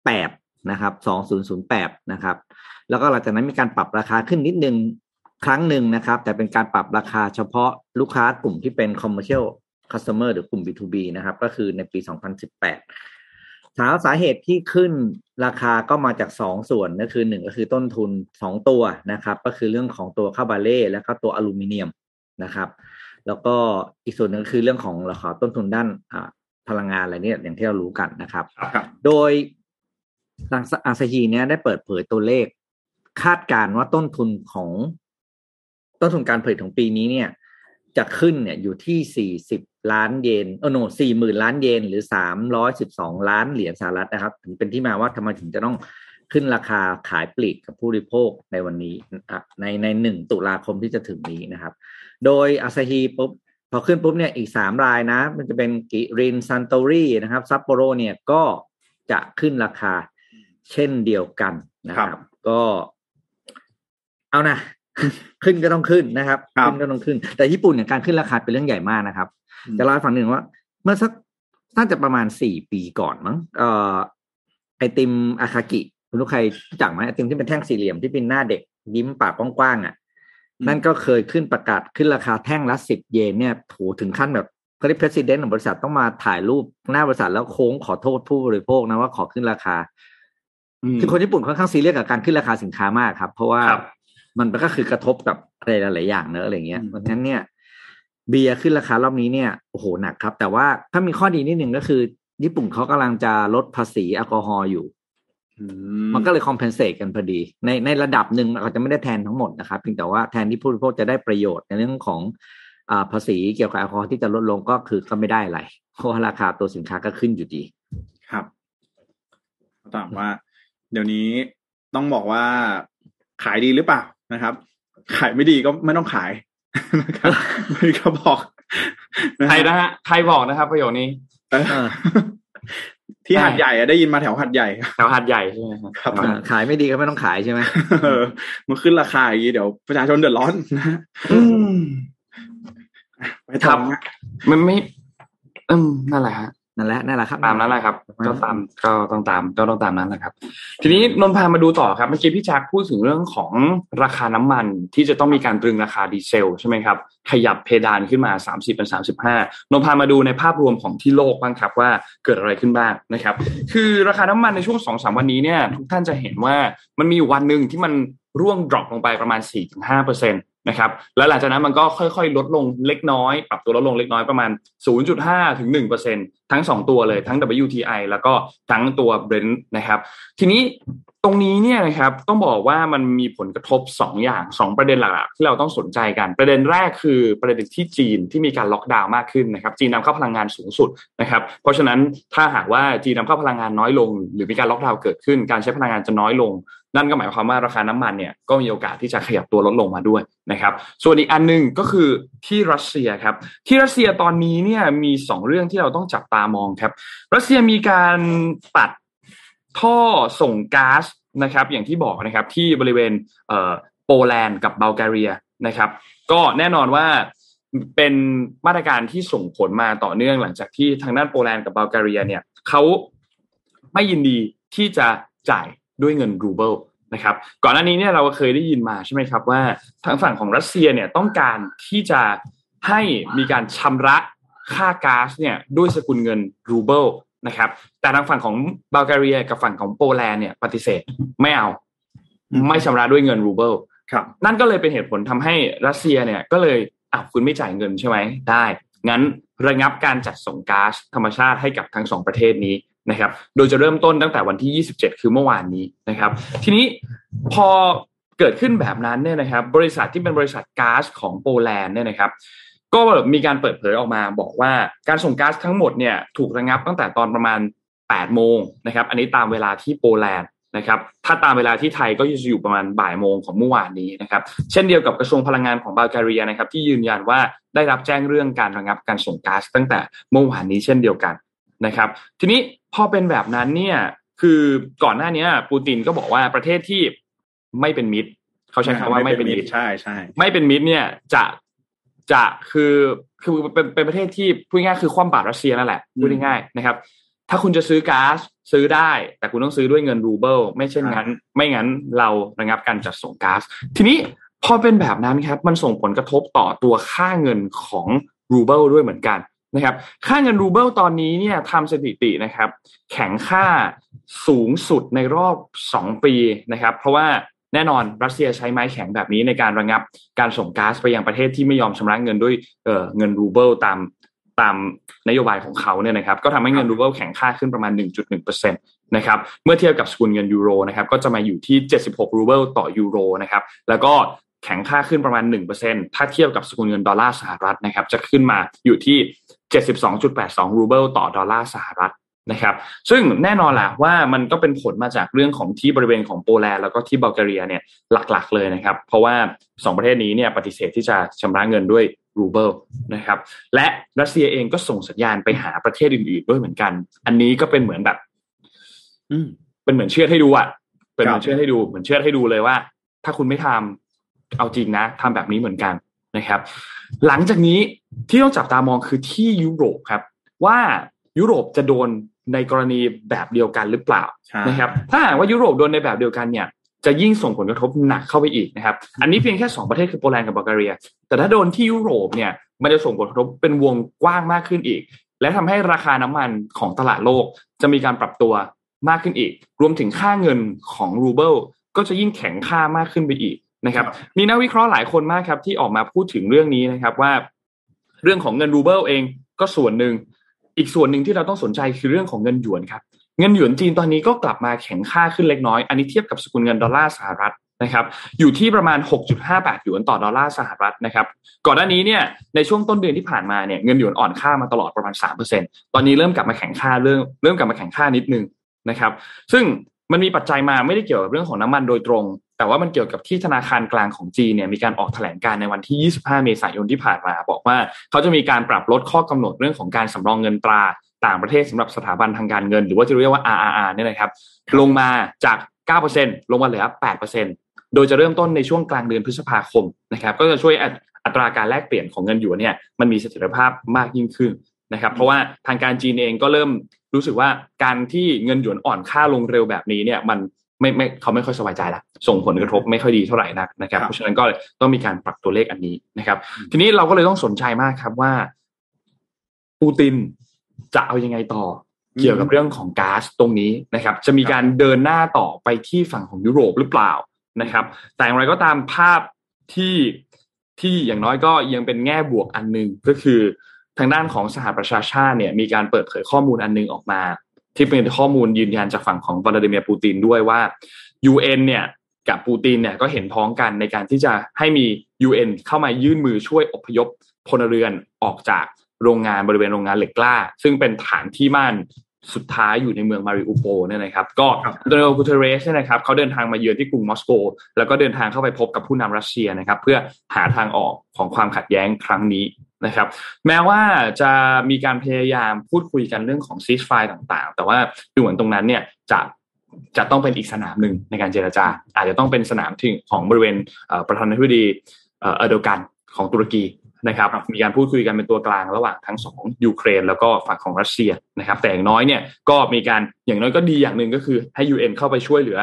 [SPEAKER 3] แปดนะครับสองศูนย์ศูนย์แปดนะครับแล้วก็หลังจากนั้นมีการปรับราคาขึ้นนิดนึงครั้งหนึ่งนะครับ แต่เป็นการปรับราคาเฉพาะลูกค้ากลุ่มที่เป็น commercial customer หรือกลุ่ม B2B นะครับ ก็คือในปี 2018 ถามสาเหตุที่ขึ้นราคาก็มาจากสองส่วนก็คือหนึ่งก็คือต้นทุนสองตัวนะครับ ก็คือเรื่องของตัวคาบาเล่และก็ตัวอลูมิเนียมนะครับ แล้วก็อีกส่วนหนึ่งก็คือเรื่องของราคาต้นทุนด้านอ่าพลังงานอะไรเนี่ยอย่างที่เรารู้กันนะครับ
[SPEAKER 4] ครับ
[SPEAKER 3] โดยทางอาซาฮีเนี่ยได้เปิดเผยตัวเลข คาดการณ์ว่าต้นทุนของต้นทุนการผลิตของปีนี้เนี่ย จะขึ้นเนี่ยอยู่ที่ 40 ล้านเยนเออโนสี่หมื่นล้านเยน หรือ 312 ล้านเหรียญสหรัฐนะครับถึงเป็นที่มาว่าทำไมถึงจะต้องขึ้นราคาขายปลีกกับผู้บริโภคในวันนี้อะในในหนึ่งตุลาคมที่จะถึงนี้นะครับ โดยอาซาฮีปุ๊บพอขึ้นปุ๊บเนี่ยอีกสามรายนะ มันจะเป็นกิรินซันโตรีนะครับซัปโปโรเนี่ยก็จะขึ้นราคาเช่นเดียวกันนะค
[SPEAKER 4] ครั
[SPEAKER 3] รับ
[SPEAKER 4] บ
[SPEAKER 3] ก็ เอานะ ขึ้นก็ต้องขึ้นนะครับ
[SPEAKER 4] ครับ
[SPEAKER 3] ขึ้นก็ต้องขึ้น แต่ญี่ปุ่นเนี่ยการขึ้นราคาเป็นเรื่องใหญ่มากนะครับ จะเล่าให้ฟังหนึ่งว่า เมื่อสักน่าจะประมาณสี่ปีก่อนมั้งเอ่อไอติมอาคากิคุณลูกใครรู้จักไหมไอติมที่เป็นแท่งสี่เหลี่ยมที่เป็นหน้าเด็กยิ้มปากกว้างๆอะ
[SPEAKER 4] อืม
[SPEAKER 3] นั่นก็เคยขึ้นประกาศขึ้นราคาแท่งละสิบเยนเนี่ยโถถึงขั้นแบบเขาเรียก president ของบริษัทต้องมาถ่ายรูปหน้าบริษัทแล้วโค้งขอโทษผู้บริโภคนะว่าขอขึ้นราคาคือคนญี่ปุ่นค่อนข้างซีเรียสกับการขึ้นราคาสินค้ามากครับ เพราะว่า
[SPEAKER 2] ครับ
[SPEAKER 3] มันก็คือกระทบกับอะไรหลายๆอย่างเนอะอะไรเงี้ย
[SPEAKER 4] อืม
[SPEAKER 3] เพราะฉะนั้นเนี่ย เบียร์ขึ้นราคารอบนี้เนี่ยโอ้โหหนักครับ แต่ว่าถ้ามีข้อดีนิดหนึ่งก็คือ ญี่ปุ่นเขากำลังจะลดภาษีแอลกอฮอล์อยู่
[SPEAKER 4] อื
[SPEAKER 3] มันก็เลยคอมเพนเซตกันพอดี ในในระดับหนึ่งอาจจะไม่ได้แทนทั้งหมดนะครับเพียงแต่ว่าแทนที่ผู้บริโภคจะได้ประโยชน์ในเรื่องของอ่าภาษีเกี่ยวกับแอลกอฮอล์ที่จะลดลงก็คือก็ไม่ได้อะไรเพราะว่าราคาตัวสินค้าก็ขึ้นอยู่ดี
[SPEAKER 4] ครับถามว่า เดี๋ยวนี้ต้องบอกว่าขายดีหรือเปล่า นะครับ ขายไม่ดีก็ไม่ต้องขายนะครับไม่ก็บอกนะ
[SPEAKER 2] ใครนะฮะใครบอกนะครับ ประโยคนี้
[SPEAKER 4] เออ
[SPEAKER 3] เออ
[SPEAKER 4] ที่หัดใหญ่อะได้ยินมาแถวหัดใหญ่
[SPEAKER 2] แถวหาดใหญ่ใช่ไหมครับ
[SPEAKER 4] ครับ
[SPEAKER 3] อ่าขายไม่ดีก็ไม่ต้องขายใช่ไหม
[SPEAKER 4] เออมันขึ้นราคาอย่างนี้เดี๋ยวประชาชนเดือดร้อนนะ
[SPEAKER 2] อืม
[SPEAKER 4] ไปต่อ
[SPEAKER 2] ครับมันไม่ อืมนั่นแหละฮะ
[SPEAKER 3] นั่นแหละนั่นแหละครับ
[SPEAKER 2] ตามนั้นแหละครับ ก็ตามก็ต้องตามก็ต้องตามนั้นแหละครับ ทีนี้นนท์พามาดูต่อครับเมื่อกี้พี่แจ็คพูดถึงเรื่องของราคาน้ำมันที่จะต้องมีการตรึงราคาดีเซลใช่ไหมครับ ขยับเพดานขึ้นมา 30เป็น35นนท์พามาดูในภาพรวมของที่โลกบ้างครับว่าเกิดอะไรขึ้นบ้างนะครับ คือราคาน้ำมันในช่วง2อสวันนี้เนี่ยทุกท่านจะเห็นว่ามันมีอยู่วันหนึ่งที่มันร่วงดรอปลงไปประมาณ4-5%น นะครับแล้วหลังจากนั้นมันก็ค่อยๆ ลดลงเล็กน้อย ปรับตัวลดลงเล็กน้อยประมาณ 0.5 ถึง 1%ทั้ง 2 ตัวเลยทั้ง WTI แล้วก็ทั้งตัว Brent นะครับ ทีนี้ ตรงนี้เนี่ยนะครับต้องบอกว่ามันมีผลกระทบ 2 อย่าง 2 ประเด็นหลักๆที่เราต้องสนใจกัน ประเด็นแรกคือประเด็นที่จีนที่มีการล็อกดาวน์มากขึ้นนะครับจีนนำเข้าพลังงานสูงสุดนะครับเพราะฉะนั้นถ้าหากว่าจีนนำเข้าพลังงานน้อยลง หรือมีการล็อกดาวน์เกิดขึ้น การใช้พลังงานจะน้อยลง นั่นก็หมายความว่าราคาน้ำมันเนี่ยก็มีโอกาสที่จะขยับตัวลดลงมาด้วยนะครับส่วนอีกอันหนึ่งก็คือที่รัสเซียครับที่รัสเซียตอนนี้เนี่ยมีสองเรื่องที่เราต้องจับตามองครับรัสเซียมีการตัด ท่อส่งก๊าซนะครับ อย่างที่บอกนะครับที่บริเวณเโปแลนด์กับบัลแกเรียนะครับ ก็แน่นอนว่าเป็นมาตรการที่ส่งผลมาต่อเนื่องหลังจากที่ทางด้านโปแลนด์กับบัลแกเรียเนี่ยเขาไม่ยินดีที่จะจ่ายด้วยเงินรูเบิลนะครับก่อนหน้านี้เนี่ยเราเคยได้ยินมาใช่ไหมครับว่าทางฝั่งของรัสเซียเนี่ยต้องการที่จะให้มีการชำระค่าก๊าซเนี่ยด้วยสกุลเงินรูเบิล นะครับ แต่ทางฝั่งของบัลแกเรียกับฝั่งของโปแลนด์เนี่ยปฏิเสธไม่เอาไม่ชำระด้วยเงินรูเบิล
[SPEAKER 4] ครับ
[SPEAKER 2] นั่นก็เลยเป็นเหตุผลทำให้รัสเซียเนี่ยก็เลยอ้าวคุณไม่จ่ายเงินใช่ไหมได้ งั้นระงับการจัดส่งก๊าซธรรมชาติให้กับทั้งสองประเทศนี้นะครับ โดยจะเริ่มต้นตั้งแต่วันที่ 27 คือเมื่อวานนี้นะครับ ทีนี้พอเกิดขึ้นแบบนั้นเนี่ยนะครับ บริษัทที่เป็นบริษัทก๊าซของโปแลนด์เนี่ยนะครับ ก็มีการเปิดเผยออกมาบอกว่าการส่งก๊าซทั้งหมดเนี่ยถูกระงับตั้งแต่ตอนประมาณ 8 โมงนะครับ อันนี้ตามเวลาที่โปแลนด์นะครับ ถ้าตามเวลาที่ไทยก็จะอยู่ประมาณบ่ายโมงของเมื่อวานนี้นะครับ เช่นเดียวกับกระทรวงพลังงานของบัลแกเรียนะครับ ที่ยืนยันว่าได้รับแจ้งเรื่องการระงับการส่งก๊าซตั้งแต่เมื่อวานนี้เช่นเดียวกันนะครับ ทีนี้พอเป็นแบบนั้นเนี่ยคือก่อนหน้านี้ปูตินก็บอกว่าประเทศที่ไม่เป็นมิตร เขาใช้คำว่าไม่เป็นมิตร
[SPEAKER 4] ใช่ใช่
[SPEAKER 2] ไม่เป็นมิตรเนี่ยจะ จะคือคือเป็นเป็นประเทศที่พูดง่ายๆคือคว่ำบาตรรัสเซียนั่นแหละพูดง่ายๆนะครับ ถ้าคุณจะซื้อก๊าซซื้อได้ แต่คุณต้องซื้อด้วยเงินรูเบิลไม่เช่นงั้น ไม่งั้นเราระงับการจัดส่งก๊าซทีนี้พอเป็นแบบนั้นครับมันส่งผลกระทบต่อตัวค่าเงินของรูเบิลด้วยเหมือนกันนะครับค่าเงินรูเบิลตอนนี้เนี่ยทำสถิตินะครับ แข็งค่าสูงสุดในรอบ 2 ปีนะครับ เพราะว่า แน่นอนรัสเซียใช้ไม้แข็งแบบนี้ในการระงับการส่งก๊าซไปยังประเทศที่ไม่ยอมชำระเงินด้วยเงินรูเบิลตามตามนโยบายของเขาเนี่ยนะครับก็ทำให้เงินรูเบิลแข็งค่าขึ้นประมาณ 1.1%นะครับเมื่อเทียบกับสกุลเงินยูโรนะครับก็จะมาอยู่ที่ 76 รูเบิลต่อยูโรนะครับแล้วก็แข็งค่าขึ้นประมาณ 1%ถ้าเทียบกับสกุลเงินดอลลาร์สหรัฐนะครับจะขึ้นมาอยู่ที่ 72.82 รูเบิลต่อดอลลาร์สหรัฐ นะครับซึ่งแน่นอนแหละว่ามันก็เป็นผลมาจากเรื่องของที่บริเวณของโปแลนด์แล้วก็ที่บัลแกเรียเนี่ยหลักๆเลยนะครับ เพราะว่า 2 ประเทศนี้เนี่ยปฏิเสธที่จะชำระเงินด้วยรูเบิลนะครับและรัสเซียเองก็ส่งสัญญาณไปหาประเทศอื่นๆด้วยเหมือนกัน อันนี้ก็เป็นเหมือนแบบ
[SPEAKER 4] อืม
[SPEAKER 2] เป็นเหมือนเชื่อให้ดูอะเป็นเหมือนเชื่อให้ดูเหมือนเชื่อให้ดูเลยว่า ถ้าคุณไม่ทำเอาจริงนะทำแบบนี้เหมือนกันนะครับ หลังจากนี้ที่ต้องจับตามองคือที่ยุโรปครับ ว่ายุโรปจะโดน ในกรณีแบบเดียวกันหรือเปล่านะครับ ถ้าหากว่ายุโรปโดนในแบบเดียวกันเนี่ยจะยิ่งส่งผลกระทบหนักเข้าไปอีกนะครับ อันนี้เพียงแค่สองประเทศคือโปแลนด์กับบัลแกเรีย แต่ถ้าโดนที่ยุโรปเนี่ยมันจะส่งผลกระทบเป็นวงกว้างมากขึ้นอีก และทำให้ราคาน้ำมันของตลาดโลกจะมีการปรับตัวมากขึ้นอีก รวมถึงค่าเงินของรูเบิลก็จะยิ่งแข็งค่ามากขึ้นไปอีกนะครับ มีนักวิเคราะห์หลายคนมากครับที่ออกมาพูดถึงเรื่องนี้นะครับว่า เรื่องของเงินรูเบิลเองก็ส่วนหนึ่ง อีกส่วนหนึ่งที่เราต้องสนใจคือเรื่องของเงินหยวนครับ เงินหยวนจีนตอนนี้ก็กลับมาแข็งค่าขึ้นเล็กน้อย อันนี้เทียบกับสกุลเงินดอลลาร์สหรัฐนะครับอยู่ที่ประมาณ 6.58 หยวนต่อดอลลาร์สหรัฐนะครับก่อนหน้านี้เนี่ยในช่วงต้นเดือนที่ผ่านมาเนี่ยเงินหยวนอ่อนค่ามาตลอดประมาณ 3%ตอนนี้เริ่มกลับมาแข็งค่าเริ่มเริ่มกลับมาแข็งค่านิดนึงนะครับซึ่งมันมีปัจจัยมาไม่ได้เกี่ยวกับเรื่องของน้ำมันโดยตรง แต่ว่ามันเกี่ยวกับที่ธนาคารกลางของจีนเนี่ยมีการออกแถลงการในวันที่ 25 เมษายนที่ผ่านมา บอกว่าเขาจะมีการปรับลดข้อกำหนดเรื่องของการสำรองเงินตราต่างประเทศสำหรับสถาบันทางการเงิน หรือว่าที่เรียกว่า RRR เนี่ยนะครับ ลงมาจาก 9%ลงมาเหลือ 8%โดยจะเริ่มต้นในช่วงกลางเดือนพฤษภาคมนะครับก็จะช่วยอัตราการแลกเปลี่ยนของเงินหยวนเนี่ยมันมีเสถียรภาพมากยิ่งขึ้นนะครับ เพราะว่าทางการจีนเองก็เริ่มรู้สึกว่าการที่เงินหยวนอ่อนค่าลงเร็วแบบนี้เนี่ยมัน ไม่ไม่เขาไม่ค่อยสบายใจละส่งผลกระทบไม่ค่อยดีเท่าไหร่นักนะครับ เพราะฉะนั้นก็ต้องมีการปรับตัวเลขอันนี้นะครับ ทีนี้เราก็เลยต้องสนใจมากครับว่าปูตินจะเอายังไงต่อเกี่ยวกับเรื่องของก๊าซตรงนี้นะครับ จะมีการเดินหน้าต่อไปที่ฝั่งของยุโรปหรือเปล่านะครับ แต่อย่างไรก็ตามภาพที่ที่อย่างน้อยก็ยังเป็นแง่บวกอันหนึ่งก็คือทางด้านของสหประชาชาติเนี่ยมีการเปิดเผยข้อมูลอันนึงออกมา ที่เป็นข้อมูลยืนยันจากฝั่งของวลาดิเมียร์ปูตินด้วยว่า UN เนี่ยกับปูตินเนี่ยก็เห็นพ้องกันในการที่จะให้มี UN เข้ามายื่นมือช่วยอพยพพลเรือนออกจากโรงงานบริเวณโรงงานเหล็กกล้า ซึ่งเป็นฐานที่มั่นสุดท้ายอยู่ในเมืองมาริอูโปเนี่ยนะครับ ก็โดนัลด์กูเทเรสเนี่ยนะครับเขาเดินทางมาเยือนที่กรุงมอสโก แล้วก็เดินทางเข้าไปพบกับผู้นำรัสเซียนะครับ เพื่อหาทางออกของความขัดแย้งครั้งนี้ นะครับ แม้ว่าจะมีการพยายามพูดคุยกันเรื่องของซีสไฟต่างๆ แต่ว่าดูเหมือนตรงนั้นเนี่ยจะจะต้องเป็นอีกสนามหนึ่งในการเจรจา อาจจะต้องเป็นสนามที่ของบริเวณประธานาธิบดีเออร์โดกันของตุรกีนะครับ มีการพูดคุยกันเป็นตัวกลางระหว่างทั้งสองยูเครน แล้วก็ฝั่งของรัสเซียนะครับ แต่อย่างน้อยเนี่ยก็มีการอย่างน้อยก็ดีอย่างหนึ่งก็คือให้ UN เข้าไปช่วยเหลือ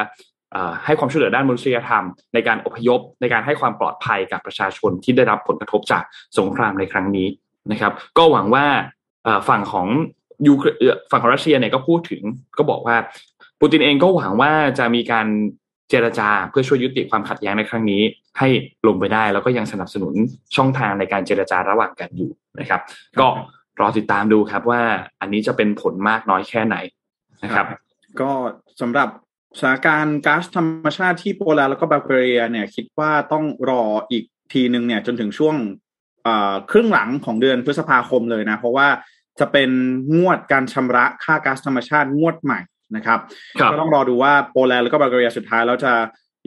[SPEAKER 2] ให้ความช่วยเหลือด้านมนุษยธรรม ในการอพยพในการให้ความปลอดภัยกับประชาชนที่ได้รับผลกระทบจากสงครามในครั้งนี้นะครับ ก็หวังว่าฝั่งของยูฝั่งของรัสเซียเนี่ยก็พูดถึงก็บอกว่าปูตินเองก็หวังว่าจะมีการเจรจาเพื่อช่วยยุติความขัดแย้งในครั้งนี้ ให้ลงไปได้แล้วก็ยังสนับสนุนช่องทางในการเจรจาระหว่างกันอยู่นะครับ ก็รอติดตามดูครับว่าอันนี้จะเป็นผลมากน้อยแค่ไหนนะครับ
[SPEAKER 4] ก็สำหรับ สถานการณ์ก๊าซธรรมชาติที่โปแลนด์แล้วก็บัลแกเรียเนี่ยคิดว่าต้องรออีกทีหนึ่งเนี่ยจนถึงช่วงครึ่งหลังของเดือนพฤษภาคมเลยนะ เพราะว่าจะเป็นงวดการชำระค่าก๊าซธรรมชาติงวดใหม่นะครับก็ต้องรอดูว่าโปแลนด์แล้วก็บัลแกเรียสุดท้ายแล้วจะ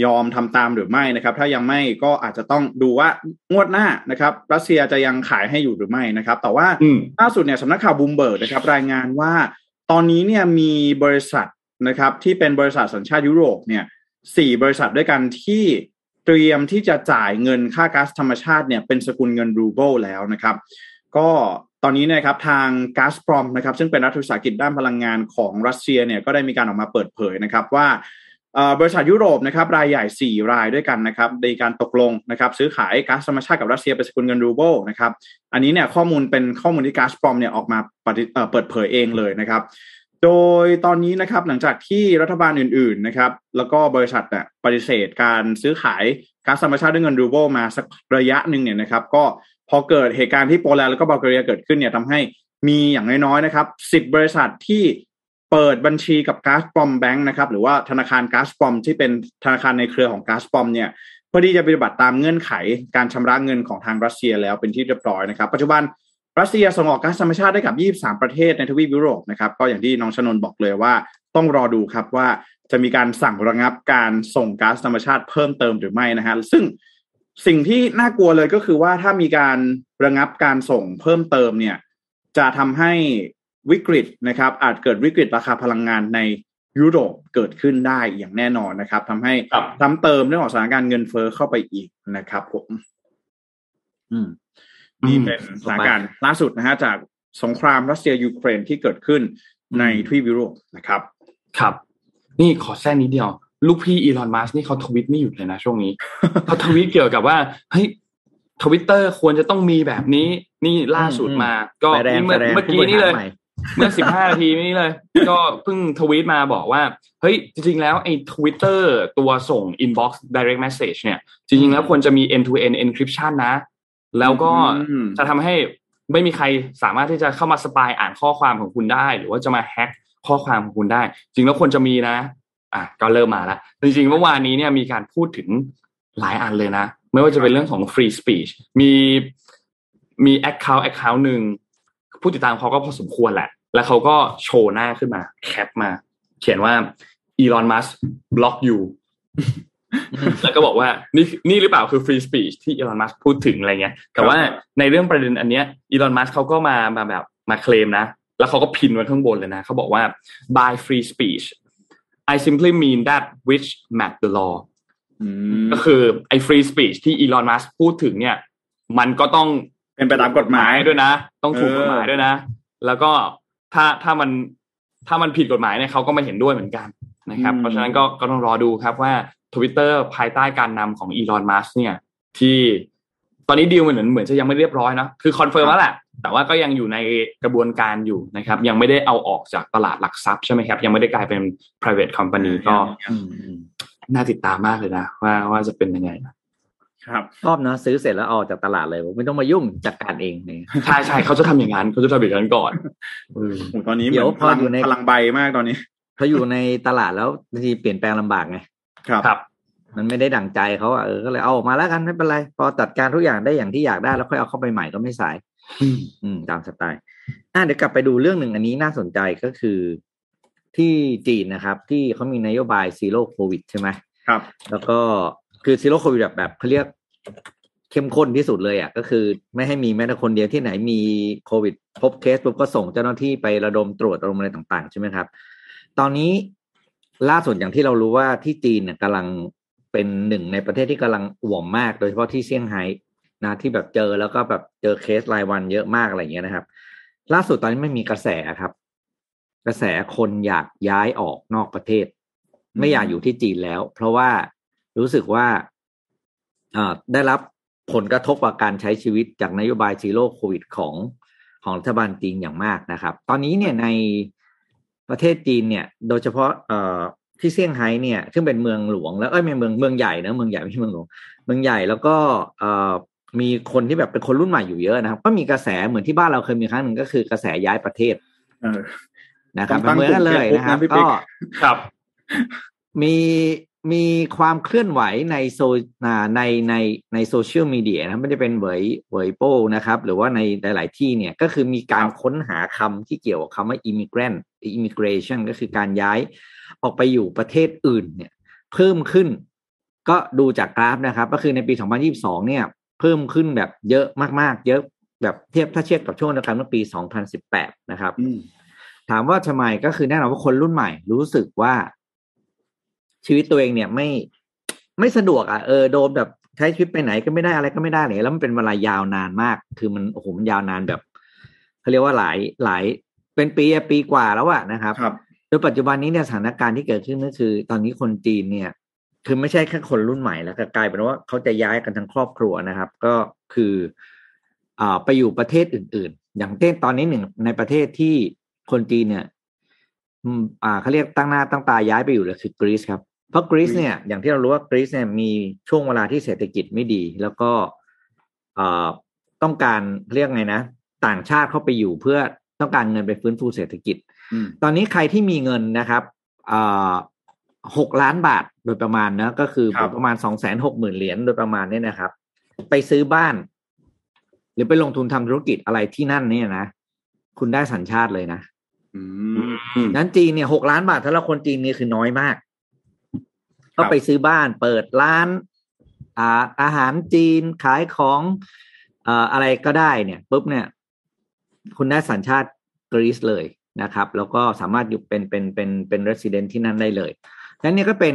[SPEAKER 4] ยอมทำตามหรือไม่นะครับ ถ้ายังไม่ก็อาจจะต้องดูว่างวดหน้านะครับ รัสเซียจะยังขายให้อยู่หรือไม่นะครับ แต่ว่าล่าสุดเนี่ยสำนักข่าวบูมเบิร์กนะครับ รายงานว่า ตอนนี้เนี่ยมีบริษัท นะครับที่เป็นบริษัทสัญชาติยุโรปเนี่ยสี่บริษัทด้วยกันที่เตรียมที่จะจ่ายเงินค่าก๊าซธรรมชาติเนี่ยเป็นสกุลเงินรูเบิลแล้วนะครับ ก็ตอนนี้นะครับทาง Gazprom นะครับซึ่งเป็นรัฐวิสาหกิจด้านพลังงานของรัสเซียเนี่ยก็ได้มีการออกมาเปิดเผยนะครับว่าบริษัทยุโรปนะครับรายใหญ่ 4 รายด้วยกันนะครับในการตกลงนะครับซื้อขายก๊าซธรรมชาติกับรัสเซียเป็นสกุลเงินรูเบิลนะครับอันนี้เนี่ยข้อมูลเป็นข้อมูลที่ Gazprom เนี่ยออกมาเปิดเผยเองเลยนะครับ โดยตอนนี้นะครับหลังจากที่รัฐบาลอื่น ๆนะครับ แล้วก็บริษัทเนี่ยปฏิเสธการซื้อขายก๊าซธรรมชาติด้วยเงินรูเบิลมาสักระยะหนึ่งเนี่ยนะครับ ก็พอเกิดเหตุการณ์ที่โปแลนด์แล้วก็บัลแกเรียเกิดขึ้นเนี่ยทำให้มีอย่างน้อยๆนะครับสิบบริษัทที่เปิดบัญชีกับก๊าซปอมแบงค์นะครับ หรือว่าธนาคารก๊าซปอมที่เป็นธนาคารในเครือของก๊าซปอมเนี่ยเพื่อที่จะปฏิบัติตามเงื่อนไขการชำระเงินของทางรัสเซียแล้วเป็นที่เรียบร้อยนะครับ ปัจจุบัน รัสเซียส่งออกก๊าซธรรมชาติได้กับ 23 ประเทศในทวีปยุโรปนะครับก็อย่างที่น้องชนนบอกเลยว่าต้องรอดูครับว่าจะมีการสั่งระงับการส่งก๊าซธรรมชาติเพิ่มเติมหรือไม่นะฮะซึ่งสิ่งที่น่ากลัวเลยก็คือว่าถ้ามีการระงับการส่งเพิ่มเติมเนี่ย จะทำให้วิกฤตนะครับ อาจเกิดวิกฤตราคาพลังงานในยุโรปเกิดขึ้นได้อย่างแน่นอนนะครับทำให้ซ้ำเติมเรื่องของสถานการณ์เงินเฟ้อเข้าไปอีกนะครับผม อืม นี่เป็นสถานการณ์ล่าสุดนะฮะจากสงครามรัสเซียยูเครนที่เกิดขึ้นในทวีปยุโรปนะครับ
[SPEAKER 2] ครับ นี่ขอแทรกนิดเดียว ลูกพี่อีลอนมัสนี่เขาทวิตไม่หยุดเลยนะช่วงนี้เขาทวิตเกี่ยวกับว่าเฮ้ยทวิตเตอร์ควรจะต้องมีแบบนี้ นี่ล่าสุดมา ก็เมื่อเมื่อกี้นี่เลย เมื่อสิบห้านาทีนี้เลย ก็เพิ่งทวีตมาบอกว่า เฮ้ย จริง ๆ แล้วไอ้ทวิตเตอร์ตัวส่ง inbox direct message เนี่ย จริง ๆ แล้วควรจะมี end to end encryption นะ แล้วก็จะทำให้ไม่มีใครสามารถที่จะเข้ามาสปายอ่านข้อความของคุณได้ หรือว่าจะมาแฮ็กข้อความของคุณได้ จริงแล้วควรจะมีนะ อะก็เริ่มมาแล้วจริงๆเมื่อวานนี้เนี่ยมีการพูดถึงหลายอันเลยนะ ไม่ว่าจะเป็นเรื่องของ free speech มีมี account account หนึ่งผู้ติดตามเขาก็พอสมควรแหละ แล้วเขาก็โชว์หน้าขึ้นมา cap มา เขียนว่า Elon Musk block อยู่ แล้วก็บอกว่านี่นี่หรือเปล่าคือ free speech ที่ Elon Musk พูดถึงอะไรเงี้ยแต่ว่าในเรื่องประเด็นอันเนี้ย Elon Musk เขาก็มามาแบบมาเคลมนะ แล้วเขาก็ pin ไว้ข้างบนเลยนะเขาบอกว่า by free speech I simply mean that which matches the law ก็คือไอ้ free speech ที่ Elon Musk พูดถึงเนี่ย มันก็ต้อง
[SPEAKER 4] เป็นไปตามกฎหมาย
[SPEAKER 2] ด้วยนะ ต้องถูกกฎหมายด้วยนะ แล้วก็ถ้าถ้ามันถ้ามันผิดกฎหมายเนี่ยเขาก็ไม่เห็นด้วยเหมือนกันนะครับ เพราะฉะนั้นก็ก็ต้องรอดูครับว่า ทวิตเตอร์ภายใต้การนำของ Elon Musk เนี่ย ที่ตอนนี้ดีลเหมือนเหมือนจะยังไม่เรียบร้อยนะคือ confirm แล้วแหละแต่ว่าก็ยังอยู่ในกระบวนการอยู่นะครับ ยังไม่ได้เอาออกจากตลาดหลักทรัพย์ใช่ไหมครับ ยังไม่ได้กลายเป็น private company ก็น่าติดตามมากเลยนะว่าว่าจะเป็นยังไงนะ
[SPEAKER 3] ครับชอบนะซื้อเสร็จแล้วออกจากตลาดเลยไม่ต้องมายุ่งจัดการเอง
[SPEAKER 2] เนี่ยใช่ใช่เขาจะทำอย่างนั้นเขาจะทำอย่างนั้นก่อน
[SPEAKER 4] ตอนนี้เดี๋ยวพออยู่ในพลังใบมากตอนนี้
[SPEAKER 3] พออยู่ในตลาดแล้วบางทีเปลี่ยนแปลงลำบากไง
[SPEAKER 4] ครับ
[SPEAKER 2] ครับ
[SPEAKER 3] มันไม่ได้ดั่งใจเขาอะเออก็เลยเอาออกมาแล้วกันไม่เป็นไร พอจัดการทุกอย่างได้อย่างที่อยากได้แล้วค่อยเอาเข้าไปใหม่ก็ไม่สาย อืมตามสไตล์อะเดี๋ยวกลับไปดูเรื่องหนึ่งอันนี้น่าสนใจก็คือที่จีนนะครับ ที่เขามีนโยบาย zero Covid ใช่ไหม
[SPEAKER 4] ครับ
[SPEAKER 3] แล้วก็คือ zero Covid แบบแบบเขาเรียกเข้มข้นที่สุดเลยอะก็คือไม่ให้มีแม้แต่คนเดียวที่ไหนมีโควิด พบเคสปุ๊บก็ส่งเจ้าหน้าที่ไประดมตรวจระดมอะไรต่างๆ ใช่ไหมครับ ตอนนี้ ล่าสุดอย่างที่เรารู้ว่าที่จีนเนี่ยกำลังเป็นหนึ่งในประเทศที่กำลังอ่วมมาก โดยเฉพาะที่เซี่ยงไฮ้นะที่แบบเจอแล้วก็แบบเจอเคสรายวันเยอะมากอะไรเงี้ยนะครับ ล่าสุดตอนนี้มันมีกระแสครับ กระแสคนอยากย้ายออกนอกประเทศ ไม่อยากอยู่ที่จีนแล้ว เพราะว่ารู้สึกว่าได้รับผลกระทบกับการใช้ชีวิตจากนโยบาย zero Covid ของของรัฐบาลจีนอย่างมากนะครับ ตอนนี้เนี่ยใน ประเทศจีนเนี่ยโดยเฉพาะเอ่อที่เซี่ยงไฮ้เนี่ยซึ่งเป็นเมืองหลวงแล้วเอ้ยเป็นเมืองเมืองใหญ่นะเมืองใหญ่ไม่ใช่เมืองหลวงเมืองใหญ่แล้วก็เอ่อมีคนที่แบบเป็นคนรุ่นใหม่อยู่เยอะนะครับ ก็มีกระแสเหมือนที่บ้านเราเคยมีครั้งหนึ่งก็คือกระแสย้ายประเทศนะครับเหมือนกันเลยนะครับก็
[SPEAKER 2] ครับ
[SPEAKER 3] มี มีความเคลื่อนไหวในโซในในในโซเชียลมีเดียนะไม่ได้เป็นเวยเวยโป้นะครับ หรือว่าในหลาย ๆ ที่เนี่ยก็คือมีการค้นหาคำที่เกี่ยวกับคำว่า immigrant immigration ก็คือการย้ายออกไปอยู่ประเทศอื่นเนี่ย เพิ่มขึ้น ก็ดูจากกราฟนะครับ ก็คือในปี 2022 เนี่ย เพิ่มขึ้นแบบเยอะมาก ๆ เยอะแบบเทียบถ้าเทียบกับช่วงเดียวกันเมื่อปี 2018 นะครับ ถามว่าทำไมก็คือแน่นอนว่าคนรุ่นใหม่รู้สึกว่า ชีวิตตัวเองเนี่ยไม่ไม่สะดวกอะเออโดนแบบใช้ชีวิตไปไหนก็ไม่ได้อะไรก็ไม่ได้เลยแล้วมันเป็นเวลายาวนานมาก คือมันโอ้โหมันยาวนานแบบเขาเรียกว่าหลายหลายเป็นปีปีกว่าแล้วอะนะครับ
[SPEAKER 4] ครับ
[SPEAKER 3] โดยปัจจุบันนี้เนี่ยสถานการณ์ที่เกิดขึ้นก็คือ ตอนนี้คนจีนเนี่ย คือไม่ใช่แค่คนรุ่นใหม่แล้วก็กลายเป็นว่าเขาจะย้ายกันทั้งครอบครัวนะครับ ก็คืออ่าไปอยู่ประเทศอื่น ๆ อย่างเช่นตอนนี้หนึ่งในประเทศที่คนจีนเนี่ยอืมอ่าเขาเรียกตั้งหน้าตั้งตาย้ายไปอยู่เลยคือกรีซครับ เพราะกรีซเนี่ยอย่างที่เรารู้ว่ากรีซเนี่ยมีช่วงเวลาที่เศรษฐกิจไม่ดี แล้วก็อ่าต้องการเรียกไงนะ ต่างชาติเข้าไปอยู่เพื่อต้องการเงินไปฟื้นฟูเศรษฐกิจ
[SPEAKER 4] อืม
[SPEAKER 3] ตอนนี้ใครที่มีเงินนะครับอ่าหกล้านบาทโดยประมาณนะก็คือ
[SPEAKER 4] ครับ
[SPEAKER 3] ประมาณสองแสนหกหมื่นเหรียญโดยประมาณเนี่ยนะครับ ไปซื้อบ้าน หรือไปลงทุนทำธุรกิจอะไรที่นั่นเนี่ยนะ คุณได้สัญชาติเลยนะ
[SPEAKER 4] อื
[SPEAKER 2] อื
[SPEAKER 4] ม
[SPEAKER 2] ม
[SPEAKER 3] นั้นจีนเนี่ยหกล้านบาทถ้าเราคนจีนนี่คือน้อยมาก
[SPEAKER 4] ครั
[SPEAKER 3] ก็
[SPEAKER 4] บ
[SPEAKER 3] ไปซื้อบ้านเปิดร้านอ่าอาหารจีนขายของเอ่ออะไรก็ได้เนี่ยปุ๊บเนี่ย คุณได้สัญชาติกรีซเลยนะครับ แล้วก็สามารถอยู่เป็นเป็นเป็นเป็น resident ที่นั่นได้เลยนั้นเนี่ยก็เป็น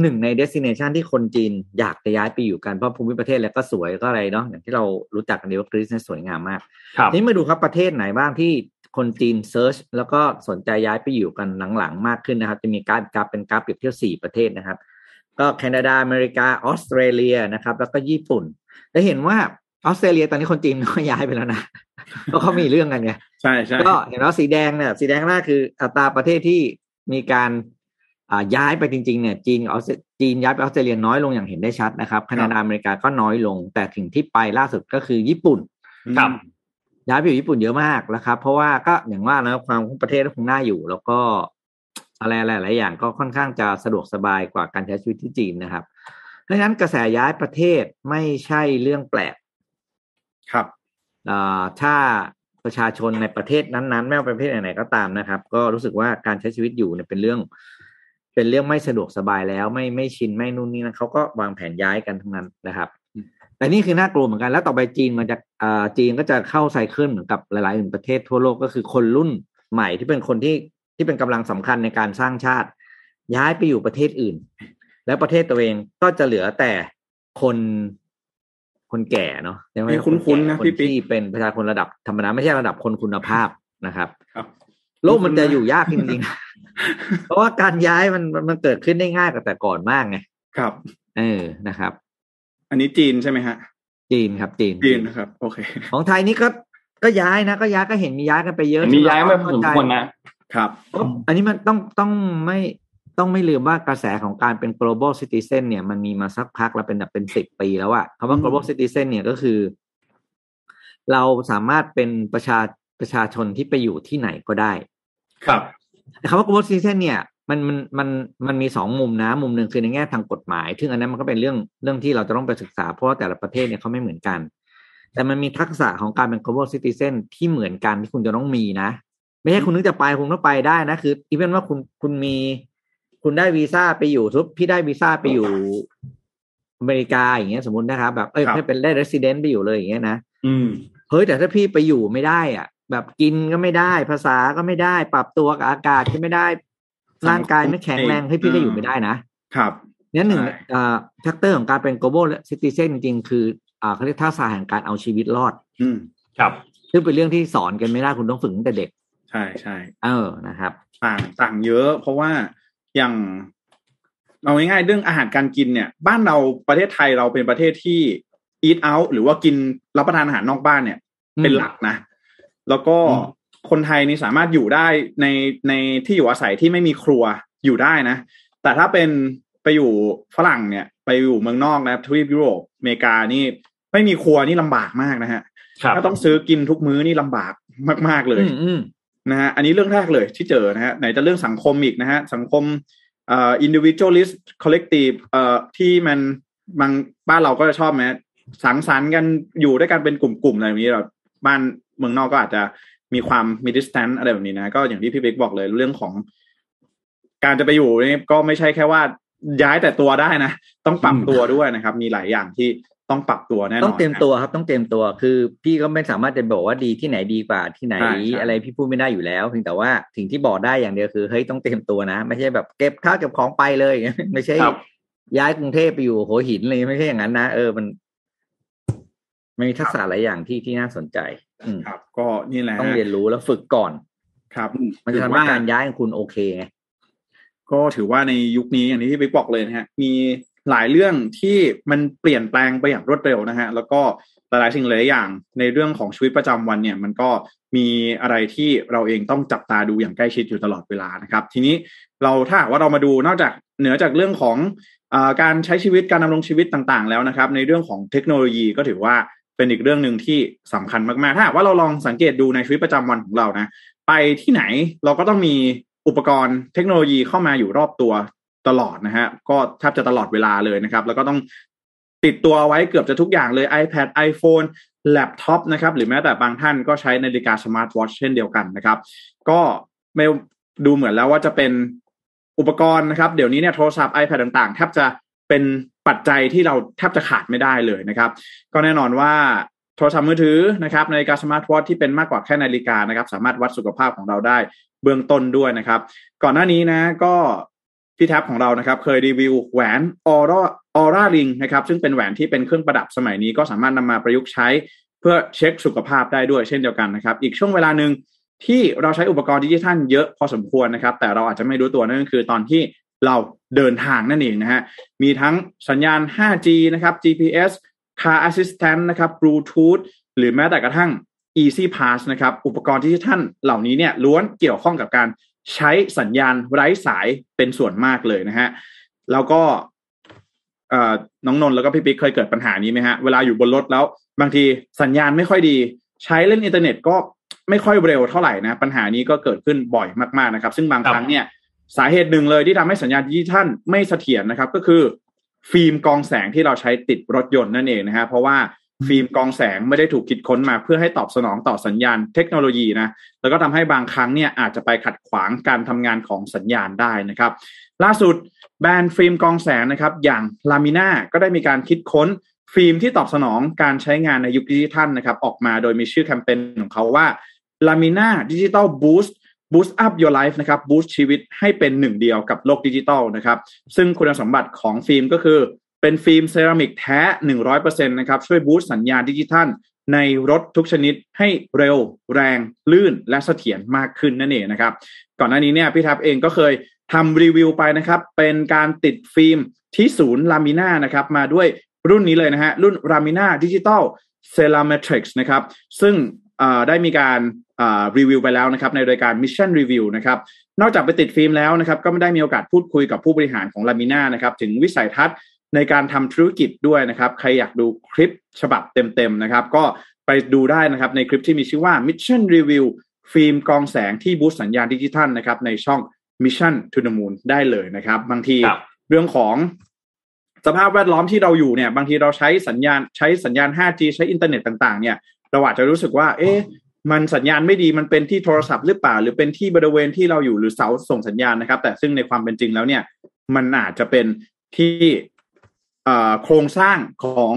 [SPEAKER 3] หนึ่งใน destination ที่คนจีนอยากจะย้ายไปอยู่กัน เพราะภูมิประเทศแล้วก็สวยก็อะไรเนาะอย่างที่เรารู้จักกันดีว่ากรีซเนี่ยสวยงามมาก
[SPEAKER 2] ครับ
[SPEAKER 3] ทีนี้มาดูครับประเทศไหนบ้างที่ คนจีน search แล้วก็สนใจย้ายไปอยู่กันหลังๆ มากขึ้นนะครับ จะมีกราฟกราฟเป็นกราฟเปรียบเทียบสี่ประเทศนะครับ ก็แคนาดาอเมริกาออสเตรเลียนะครับ แล้วก็ญี่ปุ่นจะเห็นว่าออสเตรเลียตอนนี้คนจีนก็ย้ายไปแล้วนะเพราะเขามีเรื่องกันไง
[SPEAKER 4] ใช่ใช่
[SPEAKER 3] ก็เห็นว่าสีแดงเนี่ยสีแดงข้างหน้าคืออัตราประเทศที่มีการอ่าย้ายไปจริงๆเนี่ยจีนกับออสเตรจีนย้ายไปออสเตรเลียน้อยลงอย่างเห็นได้ชัดนะครับแคนาดาอเมริกาก็น้อยลง แต่ถึงที่ไปล่าสุดก็คือญี่ปุ่น
[SPEAKER 2] ครับ
[SPEAKER 3] ย้ายไปอยู่ญี่ปุ่นเยอะมากแล้วครับ เพราะว่าก็อย่างว่านะความของประเทศก็คงน่าอยู่ แล้วก็อะไรหลายๆอย่างก็ค่อนข้างจะสะดวกสบายกว่าการใช้ชีวิตที่จีนนะครับเพราะฉะนั้นกระแสย้ายประเทศไม่ใช่เรื่องแปลก
[SPEAKER 4] ครับ
[SPEAKER 3] อ่าถ้าประชาชนในประเทศนั้นๆ ไม่ว่าประเทศไหนๆก็ตามนะครับ ก็รู้สึกว่าการใช้ชีวิตอยู่เนี่ยเป็นเรื่อง เป็นเรื่องไม่สะดวกสบายแล้วไม่ไม่ชินไม่นู่นนี่นะเขาก็วางแผนย้ายกันทั้งนั้นนะครับ แต่นี่คือน่ากลัวเหมือนกันแล้วต่อไปจีนมันจะอ่าจีนก็จะเข้าไซเคิลเหมือนกับหลายๆอื่นประเทศทั่วโลกก็คือคนรุ่นใหม่ที่เป็นคนที่ที่เป็นกำลังสำคัญในการสร้างชาติ ย้ายไปอยู่ประเทศอื่น แล้วประเทศตัวเองก็จะเหลือแต่คนคนแก่เนาะใช่ไหม
[SPEAKER 4] ให้คุ้นๆนะ
[SPEAKER 3] คน
[SPEAKER 4] พี่ปิ๊ก
[SPEAKER 3] ที่เป็นประชาชนระดับธรรมดาไม่ใช่ระดับคนคุณภาพนะครับ
[SPEAKER 4] ครับ
[SPEAKER 3] โลกมันจะอยู่ยากจริงๆเพราะว่าการย้ายมันมันมันเกิดขึ้นได้ง่ายกว่าแต่ก่อนมากไง
[SPEAKER 4] ครับ
[SPEAKER 3] เออนะครับ
[SPEAKER 4] อันนี้จีนใช่ไหมฮะ
[SPEAKER 3] จีนครับจีน
[SPEAKER 4] จีนนะครับ โอเค
[SPEAKER 3] ของไทยนี่ก็ก็ย้ายนะก็ย้ายก็เห็นมีย้ายกันไปเยอะ
[SPEAKER 2] มีย้ายมาพอสมควร
[SPEAKER 3] นะ
[SPEAKER 2] นะ
[SPEAKER 4] ครับ
[SPEAKER 3] อันนี้มันต้องต้องไม่ต้องไม่ลืมว่ากระแสของการเป็น global citizen เนี่ยมันมีมาสักพักแล้วเป็นแบบเป็นสิบปีแล้วอะคำว่า
[SPEAKER 4] อืม
[SPEAKER 3] global citizen เนี่ยก็คือ เราสามารถเป็นประชาประชาชนที่ไปอยู่ที่ไหนก็ได้
[SPEAKER 4] ครับ
[SPEAKER 3] คำว่า global citizen เนี่ย มันมันมันมันมีสองมุมนะ มุมหนึ่งคือในแง่ทางกฎหมาย ซึ่งอันนั้นมันก็เป็นเรื่องเรื่องที่เราจะต้องไปศึกษาเพราะว่าแต่ละประเทศเนี่ยเขาไม่เหมือนกัน แต่มันมีทักษะของการเป็น global citizen ที่เหมือนกันที่คุณจะต้องมีนะ ไม่ใช่คุณนึกจะไปคุณต้องไปได้นะ คืออีเวนว่าคุณคุณมี คุณได้วีซ่าไปอยู่ทุบพี่ได้วีซ่าไปอยู่อเมริกาอย่างเงี้ยสมมตินะครับแบบเอ้ย
[SPEAKER 4] ครับ
[SPEAKER 3] ไม่เป็นได้ resident ไปอยู่เลยอย่างเงี้ยนะ
[SPEAKER 2] อืม
[SPEAKER 3] เฮ้ยแต่ถ้าพี่ไปอยู่ไม่ได้อะ แบบกินก็ไม่ได้ภาษาก็ไม่ได้ ปรับตัวกับอากาศก็ไม่ได้ ร่างกายไม่แข็งแรงเฮ้ยพี่ก็อยู่ไม่ได้นะครับนั้นหนึ่ง
[SPEAKER 4] ใช่
[SPEAKER 3] อ่า factor ของการเป็น global citizen จริงๆ คืออ่าเขาเรียกทักษะแห่งการเอาชีวิตรอด
[SPEAKER 4] อืม
[SPEAKER 2] ครับ
[SPEAKER 3] ซึ่งเป็นเรื่องที่สอนกันไม่ได้คุณต้องฝึกตั้งแต่เด็ก
[SPEAKER 4] ใช่ใช่
[SPEAKER 3] เออนะครับ
[SPEAKER 4] ต่างต่างเยอะ เพราะว่าอย่างเอาง่ายๆเรื่องอาหารการกินเนี่ย บ้านเราประเทศไทยเราเป็นประเทศที่ eat out หรือว่ากินรับประทานอาหารนอกบ้านเนี่ย
[SPEAKER 3] อืม
[SPEAKER 4] เป็นหลักนะ แล้วก็
[SPEAKER 3] อืม
[SPEAKER 4] คนไทยนี่สามารถอยู่ได้ในในที่อยู่อาศัยที่ไม่มีครัวอยู่ได้นะ แต่ถ้าเป็นไปอยู่ฝรั่งเนี่ย ไปอยู่เมืองนอกนะทวีปยุโรปอเมริกานี่ไม่มีครัวนี่ลำบากมากนะฮะ
[SPEAKER 2] ครับ
[SPEAKER 4] ถ้าต้องซื้อกินทุกมื้อนี่ลำบากมาก ๆเลย
[SPEAKER 3] อืมอืม
[SPEAKER 4] นะฮะอันนี้เรื่องแรกเลยที่เจอนะฮะไหนจะเรื่องสังคมอีกนะฮะสังคมเอ่อ individualist collective เอ่อที่มันบางบ้านเราก็จะชอบไหมสังสรรค์กันอยู่ด้วยกันเป็นกลุ่มๆอะไรแบบนี้เราบ้านเมืองนอกก็อาจจะ มีความมี distance อะไรแบบนี้นะ ก็อย่างที่พี่เบกบอกเลยเรื่องของ การจะไปอยู่นี่ก็ไม่ใช่แค่ว่าย้ายแต่ตัวได้นะ ต้องปรับตัวด้วยนะครับ มีหลายอย่างที่ต้องปรับตัวแน่นอน
[SPEAKER 3] ต้องเตรียม
[SPEAKER 4] นะ
[SPEAKER 3] ตัวครับต้องเตรียมตัวคือ พี่ก็ไม่สามารถจะบอกว่าดีที่ไหนดีกว่าที่ไหน
[SPEAKER 4] ใช่ใช่
[SPEAKER 3] อะไรพี่พูดไม่ได้อยู่แล้วเพียงแต่ว่าสิ่งที่บอกได้อย่างเดียวคือเฮ้ยต้องเตรียมตัวนะ ไม่ใช่แบบเก็บข้าวเก็บของไปเลย ไม่ใช่
[SPEAKER 2] ครับ
[SPEAKER 3] ย้ายกรุงเทพไปอยู่หัวหินเลยไม่ใช่อย่างนั้นนะเออมัน มันมีทักษะหลายอย่างที่ที่น่าสนใจอืม
[SPEAKER 4] ครับ ก็นี่แหละ
[SPEAKER 3] ต้องเรียนรู้แล้วฝึกก่อน
[SPEAKER 4] ครับ
[SPEAKER 3] มันจะทำให้การย้ายของคุณโอเคไง
[SPEAKER 4] ก็ถือว่าในยุคนี้อย่างที่พี่บอกเลยนะฮะมีหลายเรื่องที่มันเปลี่ยนแปลงไปอย่างรวดเร็วนะฮะแล้วก็หลายๆสิ่งหลายอย่างในเรื่องของชีวิตประจำวันเนี่ย มันก็มีอะไรที่เราเองต้องจับตาดูอย่างใกล้ชิดอยู่ตลอดเวลานะครับ ทีนี้เราถ้าหากว่าเรามาดูนอกจากเหนือจากเรื่องของอาการใช้ชีวิตการดำรงชีวิตต่างๆ แล้วนะครับ ในเรื่องของเทคโนโลยีก็ถือว่า เป็นอีกเรื่องหนึ่งที่สำคัญมากๆ ถ้าหากว่าเราลองสังเกตดูในชีวิตประจำวันของเรานะ ไปที่ไหนเราก็ต้องมีอุปกรณ์เทคโนโลยีเข้ามาอยู่รอบตัวตลอดนะฮะ ก็แทบจะตลอดเวลาเลยนะครับ แล้วก็ต้องติดตัวไว้เกือบจะทุกอย่างเลย iPad iPhone แล็ปท็อปนะครับ หรือแม้แต่บางท่านก็ใช้นาฬิกาสมาร์ทวอชเช่นเดียวกันนะครับ ก็ไม่ดูเหมือนแล้วว่าจะเป็นอุปกรณ์นะครับ เดี๋ยวนี้เนี่ยโทรศัพท์ iPad ต่างๆ แทบจะ เป็นปัจจัยที่เราแทบจะขาดไม่ได้เลยนะครับ ก็แน่นอนว่าโทรศัพท์มือถือนะครับนาฬิกาสมาร์ทวอทที่เป็นมากกว่าแค่นาฬิกานะครับ สามารถวัดสุขภาพของเราได้เบื้องต้นด้วยนะครับ ก่อนหน้านี้นะก็พี่แท็บของเรานะครับเคยรีวิวแหวนออร่าออร่าริงนะครับซึ่งเป็นแหวนที่เป็นเครื่องประดับสมัยนี้ก็สามารถนำมาประยุกต์ใช้เพื่อเช็คสุขภาพได้ด้วยเช่นเดียวกันนะครับ อีกช่วงเวลาหนึ่งที่เราใช้อุปกรณ์ดิจิทัลเยอะพอสมควรนะครับ แต่เราอาจจะไม่รู้ตัวนั่นก็คือตอนที่ เราเดินทางนั่นเองนะฮะ มีทั้งสัญญาณ 5G นะครับ GPS Car Assistant นะครับ Bluetooth หรือแม้แต่กระทั่ง Easy Pass นะครับ อุปกรณ์ที่ท่านเหล่านี้เนี่ยล้วนเกี่ยวข้องกับการใช้สัญญาณไร้สายเป็นส่วนมากเลยนะฮะ แล้วก็น้องนนท์แล้วก็พี่ปิ๊กเคยเกิดปัญหานี้ไหมฮะ เวลาอยู่บนรถแล้ว บางทีสัญญาณไม่ค่อยดี ใช้เล่นอินเทอร์เน็ตก็ไม่ค่อยเร็วเท่าไหร่นะ ปัญหานี้ก็เกิดขึ้นบ่อยมากๆนะครับ ซึ่งบางครั้งเนี่ย สาเหตุหนึ่งเลยที่ทำให้สัญญาณดิจิทัลไม่เสถียรนะครับ ก็คือ ฟิล์มกรองแสงที่เราใช้ติดรถยนต์นั่นเองนะฮะเพราะว่าฟิล์มกรองแสงไม่ได้ถูกคิดค้นมาเพื่อให้ตอบสนองต่อสัญญาณเทคโนโลยีนะแล้วก็ทำให้บางครั้งเนี่ยอาจจะไปขัดขวางการทำงานของสัญญาณได้นะครับ ล่าสุดแบรนด์ฟิล์มกรองแสงนะครับ อย่าง Lamina ก็ได้มีการคิดค้นฟิล์มที่ตอบสนองการใช้งานในยุคดิจิทัลนะครับ ออกมาโดยมีชื่อแคมเปญของเขาว่า Lamina Digital Boost Boost Up Your Life นะครับ Boost ชีวิตให้เป็นหนึ่งเดียวกับโลกดิจิตอลนะครับ ซึ่งคุณสมบัติของฟิล์มก็คือ เป็นฟิล์มเซรามิกแท้ 100%นะครับ ช่วย boost สัญญาณดิจิทัลในรถทุกชนิดให้เร็ว แรง ลื่นและเสถียรมากขึ้นนั่นเองนะครับ ก่อนหน้านี้เนี่ยพี่แท็ปเองก็เคยทำรีวิวไปนะครับ เป็นการติดฟิล์มที่ศูนย์ Lamina นะครับ มาด้วยรุ่นนี้เลยนะฮะรุ่น Lamina Digital CeraMatrix นะครับ ซึ่งได้มีการ รีวิวไปแล้วนะครับในรายการ Mission Review นะครับนอกจากไปติดฟิล์มแล้วนะครับก็ยังได้มีโอกาสพูดคุยกับผู้บริหารของ Lamina นะครับถึงวิสัยทัศน์ในการทำธุรกิจด้วยนะครับใครอยากดูคลิปฉบับเต็มๆนะครับก็ไปดูได้นะครับในคลิปที่มีชื่อว่า Mission Review ฟิล์มกรองแสงที่ boost สัญญาณดิจิทัลนะครับในช่อง Mission to the Moon ได้เลยนะครับ บางทีเรื่องของสภาพแวดล้อมที่เราอยู่เนี่ย บางทีเราใช้สัญญาณใช้สัญญาณ 5G ใช้อินเทอร์เน็ตต่าง ๆ เนี่ยเราอาจจะรู้สึกว่า เอ๊ะ มันสัญญาณไม่ดีมันเป็นที่โทรศัพท์หรือเปล่า หรือเป็นที่บริเวณที่เราอยู่หรือเสาส่งสัญญาณนะครับ แต่ซึ่งในความเป็นจริงแล้วเนี่ย มันอาจจะเป็นที่โครงสร้างของ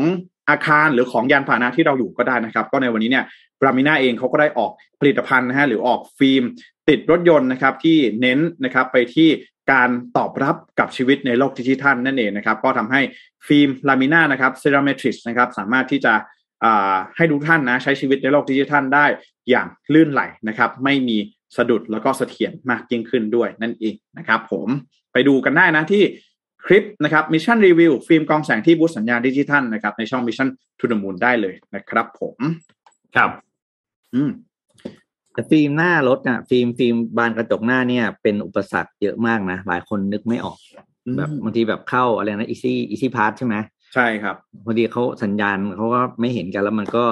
[SPEAKER 4] อาคารหรือของยานพาหนะที่เราอยู่ก็ได้นะครับ ก็ในวันนี้เนี่ยLamina เองเขาก็ได้ออกผลิตภัณฑ์นะฮะหรือออกฟิล์มติดรถยนต์นะครับ ที่เน้นนะครับไปที่การตอบรับกับชีวิตในโลกดิจิทัลนั่นเองนะครับ ก็ทำให้ฟิล์ม Lamina นะครับ CeraMatrix นะครับสามารถที่จะ ให้ทุกท่านนะใช้ชีวิตในโลกดิจิทัลได้อย่างลื่นไหลนะครับ ไม่มีสะดุดแล้วก็เสถียรมากยิ่งขึ้นด้วยนั่นเองนะครับผมไปดูกันได้นะที่คลิปนะครับ Mission Review ฟิล์มกรองแสงที่ boost สัญญาณดิจิทัลนะครับในช่อง Mission To The Moon ได้เลยนะครับผม
[SPEAKER 2] ครับ
[SPEAKER 3] อืมแต่ฟิล์มหน้ารถอะฟิล์มฟิล์มบานกระจกหน้าเนี่ย เป็นอุปสรรคเยอะมากนะ หลายคนนึกไม่ออก แบบบางทีแบบเข้าอะไรนะ Easy Easy Pass ใช่ไหม
[SPEAKER 4] ใช่ครับ
[SPEAKER 3] พอดีเขาสัญญาณเขาก็ไม่เห็นกันแล้วมันก็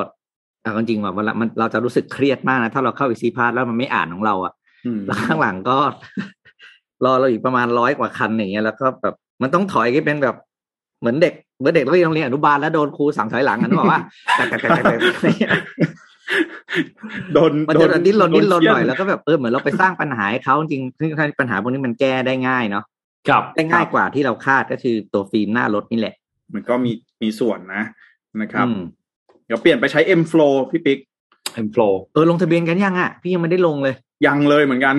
[SPEAKER 3] เอาจริงว่าเวลามันเราจะรู้สึกเครียดมากนะถ้าเราเข้า Easy Pass แล้วมันไม่อ่านของเราอะ่ะแล้วข้างหลังก็ รอเราอีกประมาณร้อยกว่าคันอย่างเงี้ยแล้วก็แบบมันต้องถอยก็เป็นแบบเหมือนเด็กเหมือนเด็กที่โรงเรียนอนุบาลแล้วโดนครูสั่งถอยหลังกันบอกว่าโดนมันจะดิ้นรนดิ้นรนหน่อยแล้วก็แบบเออเหมือนเราไปสร้างปัญหาให้เขาจริงซึ่งปัญหาพวกนี้มันแก้ได้ง่ายเนาะ
[SPEAKER 2] ครับ
[SPEAKER 3] ได้ง่ายกว่าที่เราคาดก็คือตัวฟิล์มหน้ารถนี่แหละ
[SPEAKER 4] มันก็มีมีส่วนนะนะครับ เดี๋ยวเปลี่ยนไปใช้ M Flow พี่ปิ๊ก
[SPEAKER 2] M Flow
[SPEAKER 3] เออลงทะเบียนกันยังอะ พี่ยังไม่ได้ลงเลย
[SPEAKER 4] ยังเลยเหมือนกัน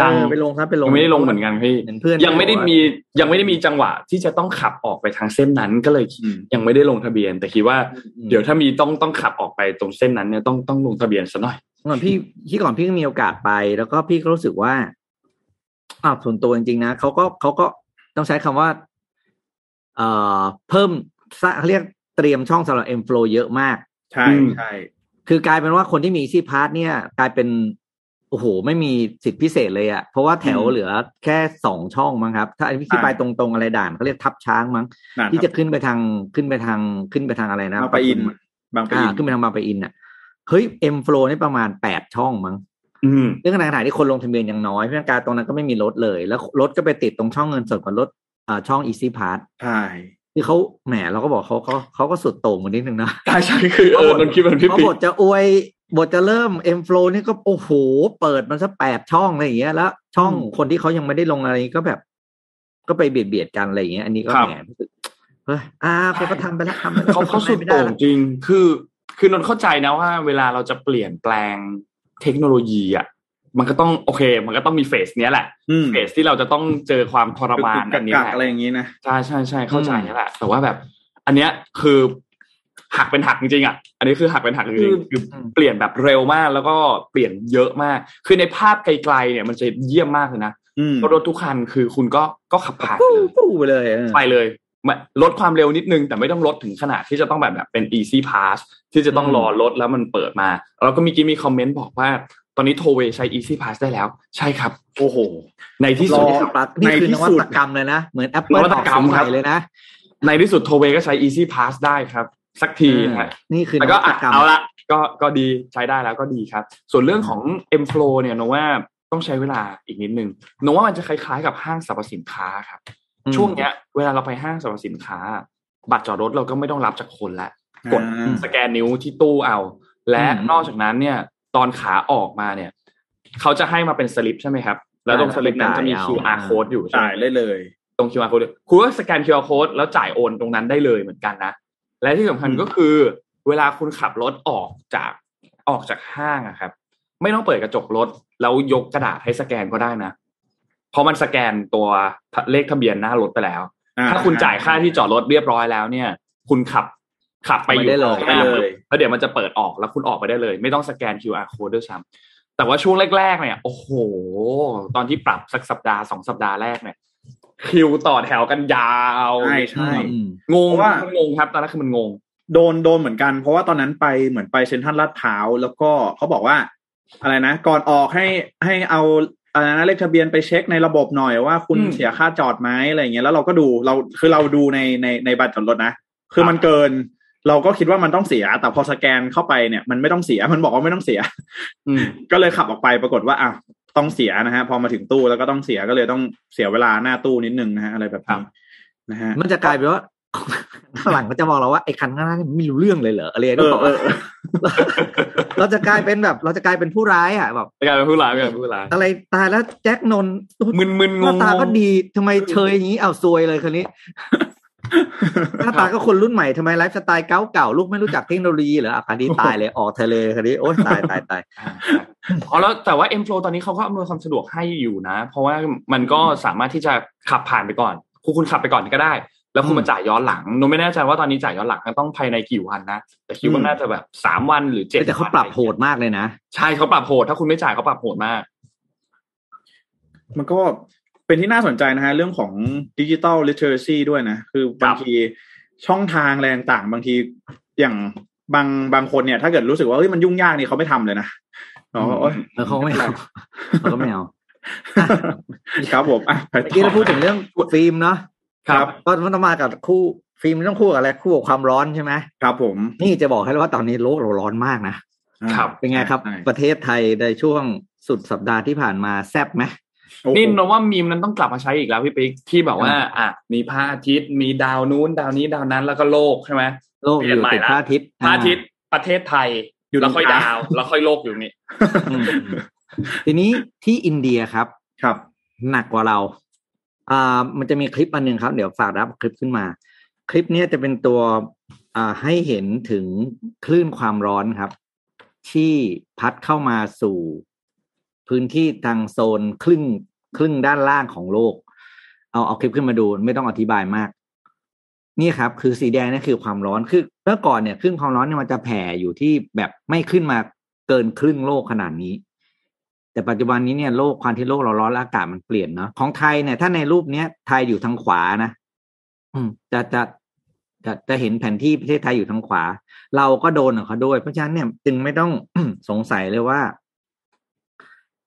[SPEAKER 2] ยัง
[SPEAKER 3] เออไปลงครับไปลง
[SPEAKER 2] ยังไม่ได้ลงเหมือนกันพี่
[SPEAKER 3] เห็นเพื่อน
[SPEAKER 2] ยังไม่ได้มียังไม่ได้มีจังหวะที่จะต้องขับออกไปทางเส้นนั้นก็เลย
[SPEAKER 4] อืม
[SPEAKER 2] ยังไม่ได้ลงทะเบียน แต่คิดว่า
[SPEAKER 3] อืม
[SPEAKER 2] เดี๋ยวถ้ามีต้องต้องขับออกไปตรงเส้นนั้นเนี่ยต้องต้องลงทะเบียนซะหน่อย
[SPEAKER 3] ก่อนพี่ที่ก่อนพี่ก็มีโอกาสไป แล้วก็พี่ก็รู้สึกว่าอ่าส่วนตัวจริงๆนะเขาก็เขาก็ต้องใช้คำว่า เอ่อเพิ่มสร้างเขาเรียกเตรียมช่องสำหรับ M Flow เยอะมาก
[SPEAKER 4] ใช่
[SPEAKER 2] อืม
[SPEAKER 4] ใช่
[SPEAKER 3] คือกลายเป็นว่าคนที่มี Easy Pass เนี่ย กลายเป็นโอ้โห ไม่มีสิทธิพิเศษเลยอะเพราะว่าแถวเหลือแค่สองช่องมั้งครับ ถ้าอันที่ไปตรงๆอะไรด่านเขาเรียกทับช้างมั้ง
[SPEAKER 4] นั่น
[SPEAKER 3] ที่
[SPEAKER 4] ครั
[SPEAKER 3] จะ
[SPEAKER 4] บ
[SPEAKER 3] ขึ้นไปทางขึ้นไปทางขึ้นไปทางอะไรนะ
[SPEAKER 4] บางปะอิน
[SPEAKER 3] ปทุม
[SPEAKER 4] บางปะ
[SPEAKER 3] อ่า
[SPEAKER 4] อิน
[SPEAKER 3] ขึ้นไปทางบางปะอินอะเฮ้ย M Flow นี่ประมาณแปดช่องมั้ง
[SPEAKER 2] อืม
[SPEAKER 3] เรื่องขนาดที่คนลงทะเบียนยังน้อยเพราะฉะนั้นการตรงนั้นก็ไม่มีรถเลย แล้วรถก็ไปติดตรงช่องเงินสดกับรถอ่า ช่อง Easy Pass
[SPEAKER 4] ใช่
[SPEAKER 3] คือเขาแหมเราก็บอกเขาเขาเขาก็สุดโต่งกว่านิดนึงนะ
[SPEAKER 2] ใช่ใช่คือเออนนท์คิดเหมือนพี่
[SPEAKER 3] เพราะ
[SPEAKER 2] ปิ๊
[SPEAKER 3] บ
[SPEAKER 2] ก
[SPEAKER 3] ทจะอวยบทจะเริ่ม M Flow นี่ก็โอ้โหเปิดมันซะแปดช่องอะไรอย่างเงี้ยแล้วช่องคนที่เขายังไม่ได้ลงอะไรก็แบบ ก็ไปเบียดเบียดกันอะไรอย่างเงี้ยอันนี้ก็แหมรู้สึกเฮ้ยอ่าเขาก็ทำไปแล้วทำไปแล้ว
[SPEAKER 2] เขาเขาสุด
[SPEAKER 3] ไม่
[SPEAKER 2] โต่ง
[SPEAKER 3] แล้ว
[SPEAKER 2] จริง คือ คือนนท์เข้าใจนะว่า เวลาเราจะเปลี่ยนแปลงเทคโนโลยีอะ มันก็ต้องโอเค มันก็ต้องมีเฟสเนี้ยแหละ
[SPEAKER 4] อืม
[SPEAKER 2] เฟสที่เราจะต้องเจอความทรมาน
[SPEAKER 4] กั
[SPEAKER 2] อันนี้
[SPEAKER 4] ก
[SPEAKER 2] แหละ
[SPEAKER 4] อะไรอย่างนี้นะ
[SPEAKER 2] ใช่ใช่ใช่เข้าใจนี่แหละแต่ว่าแบบ อันเนี้ยคือหักเป็นหักจริงๆอะ อันนี้คือหักเป็นหักจริงๆคือเปลี่ยนแบบเร็วมากแล้วก็เปลี่ยนเยอะมาก คือในภาพไกลๆเนี่ยมันจะเยี่ยมมากเลยนะ
[SPEAKER 4] อืม
[SPEAKER 2] เพราะรถทุกคันคือคุณก็ก็ขับผ่านไป
[SPEAKER 3] ปู้
[SPEAKER 2] เลย
[SPEAKER 3] ปู้ไปเลยเออ
[SPEAKER 2] ไปเลยมาลดความเร็วนิดนึง แต่ไม่ต้องลดถึงขนาดที่จะต้องแบบแบบเป็น easy pass ที่จะต้อง
[SPEAKER 3] อืม
[SPEAKER 2] รอรถแล้วมันเปิดมา แล้วก็มีกี้มีคอมเมนต์บอกว่า ตอนนี้โทเวใช้ easy pass ได้แล้ว ใช่ครับ
[SPEAKER 4] โอ้โห
[SPEAKER 2] ในที่สุด
[SPEAKER 4] ร
[SPEAKER 3] นี่คือปลั๊กนี่คือนวัตกรรมเลยนะ เหมือน Apple
[SPEAKER 2] นวัตกรรม
[SPEAKER 3] ออ
[SPEAKER 2] ครับ
[SPEAKER 3] ใหเลยนะ
[SPEAKER 2] ในที่สุดโทเวก็ใช้ easy pass ได้ครับ สักที
[SPEAKER 3] เออ
[SPEAKER 2] ฮะ
[SPEAKER 3] นี่คือ
[SPEAKER 2] แต่
[SPEAKER 3] น
[SPEAKER 2] ก็
[SPEAKER 3] วัต
[SPEAKER 2] อะ
[SPEAKER 3] กรรม
[SPEAKER 2] เอาละก็ก็ดีใช้ได้แล้วก็ดีครับ ส่วนเรื่องของ M Flow เนี่ยนว่าต้องใช้เวลาอีกนิดนึงนว่ามันจะคล้ายๆกับห้างสรรพสินค้าครับ
[SPEAKER 3] อืม
[SPEAKER 2] ช่วงเนี้ย เวลาเราไปห้างสรรพสินค้า บัตรจอดรถเราก็ไม่ต้องรับจากคนละกด
[SPEAKER 4] อ่า
[SPEAKER 2] สแกนนิ้วที่ตู้เอา และ
[SPEAKER 3] อืม
[SPEAKER 2] นอกจากนั้นเนี่ย ตอนขาออกมาเนี่ย เขาจะให้มาเป็นสลิปใช่ไหมครับ แล้วตรงสลิปนั้นจะมี
[SPEAKER 3] จ่ายเอา
[SPEAKER 2] QR code อยู่ใช่
[SPEAKER 4] จ่า
[SPEAKER 2] ไห
[SPEAKER 4] ย
[SPEAKER 2] ม
[SPEAKER 4] ได้เลย
[SPEAKER 2] ตรง QR code คุณก็สแกน QR code แล้วจ่ายโอนตรงนั้นได้เลยเหมือนกันนะ และที่สำคัญ
[SPEAKER 4] อืม
[SPEAKER 2] ก็คือ เวลาคุณขับรถออกจากออกจากห้างอะครับ ไม่ต้องเปิดกระจกรถ แล้วยกกระดาษให้สแกนก็ได้นะเพราะมันสแกนตัวเลขทะเบียนหน้ารถไปแล้ว
[SPEAKER 4] อ่
[SPEAKER 2] ถ้าคุณจ่ายค่าที่จอดรถเรียบร้อยแล้วเนี่ย คุณขับ ขับไปอยู่
[SPEAKER 3] ไปได้เลย
[SPEAKER 2] ข้างหน้า
[SPEAKER 4] ไปเลย
[SPEAKER 2] แล้วเดี๋ยวมันจะเปิดออกแล้วคุณออกไปได้เลย ไม่ต้องสแกน QR code ด้วยซ้ำแต่ว่าช่วงแรก ๆ เนี่ย โอ้โห ตอนที่ปรับสักสัปดาห์สองสัปดาห์แรกเนี่ยคิวต่อแถวกันยาว
[SPEAKER 4] ใช่ใช่
[SPEAKER 3] อืม
[SPEAKER 2] งง
[SPEAKER 4] เพราะว่า
[SPEAKER 2] มันงงครับตอนนั้นคือมันงง
[SPEAKER 4] โดนโดนเหมือนกัน เพราะว่าตอนนั้นไปเหมือนไปเซ็นทรัลลาดพร้าวแล้วก็เขาบอกว่า อะไรนะ ก่อนออกให้ให้เอาอะไรนะเลขทะเบียนไปเช็คในระบบหน่อยว่าคุณ
[SPEAKER 2] อืม
[SPEAKER 4] เสียค่าจอดไหมอะไรอย่างเงี้ยแล้วเราก็ดูเราคือเราดูในในในบัตรจอดรถนะ คือมันเกิน เราก็คิดว่ามันต้องเสีย แต่พอสแกนเข้าไปเนี่ยมันไม่ต้องเสียมันบอกว่าไม่ต้องเสีย
[SPEAKER 2] อืม
[SPEAKER 4] ก็เลยขับออกไปปรากฏว่าอ้าวต้องเสียนะฮะ พอมาถึงตู้แล้วก็ต้องเสียก็เลยต้องเสียเวลาหน้าตู้นิดนึงนะฮะอะไรแบบ
[SPEAKER 2] ครั
[SPEAKER 4] นี้
[SPEAKER 2] บ
[SPEAKER 4] นะฮะ
[SPEAKER 3] มันจะกลายเป็นว่าข้างหลังก็จะมองเราว่าไอ้คันข้างหน้านี่มันไม่รู้เรื่องเลยเหรออะไร
[SPEAKER 4] เอ
[SPEAKER 3] ก็
[SPEAKER 4] อ
[SPEAKER 3] บอก
[SPEAKER 4] เอ
[SPEAKER 3] ว่า
[SPEAKER 4] อเออ
[SPEAKER 3] เราจะกลายเป็นแบบ เราจะกลายเป็นผู้ร้ายอะแบบ
[SPEAKER 2] กลายเป็นผู้ร้ายกลายเป็นผู้ร้าย
[SPEAKER 3] อะไรตายแล้วแจ็คนนท์
[SPEAKER 2] มึนมึน
[SPEAKER 3] ห
[SPEAKER 2] ง
[SPEAKER 3] น้างตาก็ดีทำไมเชยอย่างนี้เอาซวยเลยคนนี้ หน้าตาก็คนรุ่นใหม่ทำไมไลฟ์สไตล์เก่าเก่าๆลูกไม่รู้จักเทคโนโลยีเหรออะคันนี้ตายเลยออกทะเลคันนี้โอ๊ยตายตายตาย
[SPEAKER 2] อ่าอ๋อแล้วแต่ว่า M Flow ตอนนี้เขาก็อำนวยความสะดวกให้อยู่นะ เพราะว่ามันก็สามารถที่จะขับผ่านไปก่อนคุณคุณขับไปก่อนก็ได้ แล้วคุณมาจ่ายย้อนหลังหนูไม่แน่ใจว่าตอนนี้จ่ายย้อนหลังต้องภายในกี่วันนะแต่คิดว่าน่าจะแบบสามวันหรือเจ็ด
[SPEAKER 3] แต่เขาปรับโหดมากเลยนะ
[SPEAKER 2] ใช่เขาปรับโหดถ้าคุณไม่จ่ายเขาปรับโหดมาก
[SPEAKER 4] มันก็ เป็นที่น่าสนใจนะฮะเรื่องของดิจิ t a ลลิเทอเรซีด้วยนะ คือบางทีช่องทางอะไรต่างๆบางทีอย่างบางบางคนเนี่ย ถ้าเกิดรู้สึกว่าเฮ้ยมันยุ่งยากนี่เขาไม่ทำเลยนะอ๋อโอ๊ย
[SPEAKER 3] เออเขาไม่เอาเขาก็ไม่เอา
[SPEAKER 4] ครับผมอะไป
[SPEAKER 3] เมื่อกี้เราพูดถึงเรื่องฟิล์มเนาะ
[SPEAKER 4] ครับ
[SPEAKER 3] ก็มันต้องมากับคู่ฟิล์มมันต้องคู่กับอะไรคู่กับความร้อนใช่ไหม
[SPEAKER 4] ครับผม
[SPEAKER 3] นี่จะบอกให้เลยว่าตอนนี้โลกเราร้อนมากนะครับเป็นไงครับ
[SPEAKER 4] ใช่
[SPEAKER 3] ประเทศไทยในช่วงสุดสัปดาห์ที่ผ่านมาแซบไหม
[SPEAKER 4] โอ้โห
[SPEAKER 2] นี่นว่ามีมนั้นต้องกลับมาใช้อีกแล้วพี่ปิ๊กที่แบบว่าอะมีพระอาทิตย์มีดาวนู้นดาวนี้ดาวนั้นแล้วก็โลกใช่ไหม
[SPEAKER 3] โลกอยู่ติดพระอาทิตย์
[SPEAKER 2] พระอาทิตย์ประเทศไทย
[SPEAKER 4] อยู่ต
[SPEAKER 2] แล้
[SPEAKER 4] ร
[SPEAKER 2] ว
[SPEAKER 4] ง
[SPEAKER 2] ค่อย
[SPEAKER 4] กลาง
[SPEAKER 2] ดาว แล้วค่อยโลกอยู่นี่
[SPEAKER 3] อืมทีนี้ที่อินเดียครับ
[SPEAKER 4] ครับ
[SPEAKER 3] หนักกว่าเราอ่ามันจะมีคลิปอันหนึ่งครับ เดี๋ยวฝากรับคลิปขึ้นมา คลิปเนี้ยจะเป็นตัวอ่าให้เห็นถึงคลื่นความร้อนครับ ที่พัดเข้ามาสู่ พื้นที่ทางโซนครึ่งครึ่งด้านล่างของโลก เอาเอาคลิปขึ้นมาดูไม่ต้องอธิบายมาก นี่ครับ คือสีแดงนี่คือความร้อนคือเมื่อก่อนเนี่ยครึ่งความร้อนเนี่ยมันจะแผ่อยู่ที่แบบไม่ขึ้นมาเกินครึ่งโลกขนาดนี้ แต่ปัจจุบันนี้เนี่ยโลกความที่โลกเราร้อนและอากาศมันเปลี่ยนเนาะของไทยเนี่ยถ้าในรูปเนี้ยไทยอยู่ทางขวานะอืมจะจะจะจะเห็นแผนที่ประเทศไทยอยู่ทางขวา เราก็โดนของเขาด้วย เพราะฉะนั้นเนี่ยจึงไม่ต้องสงสัยเลยว่า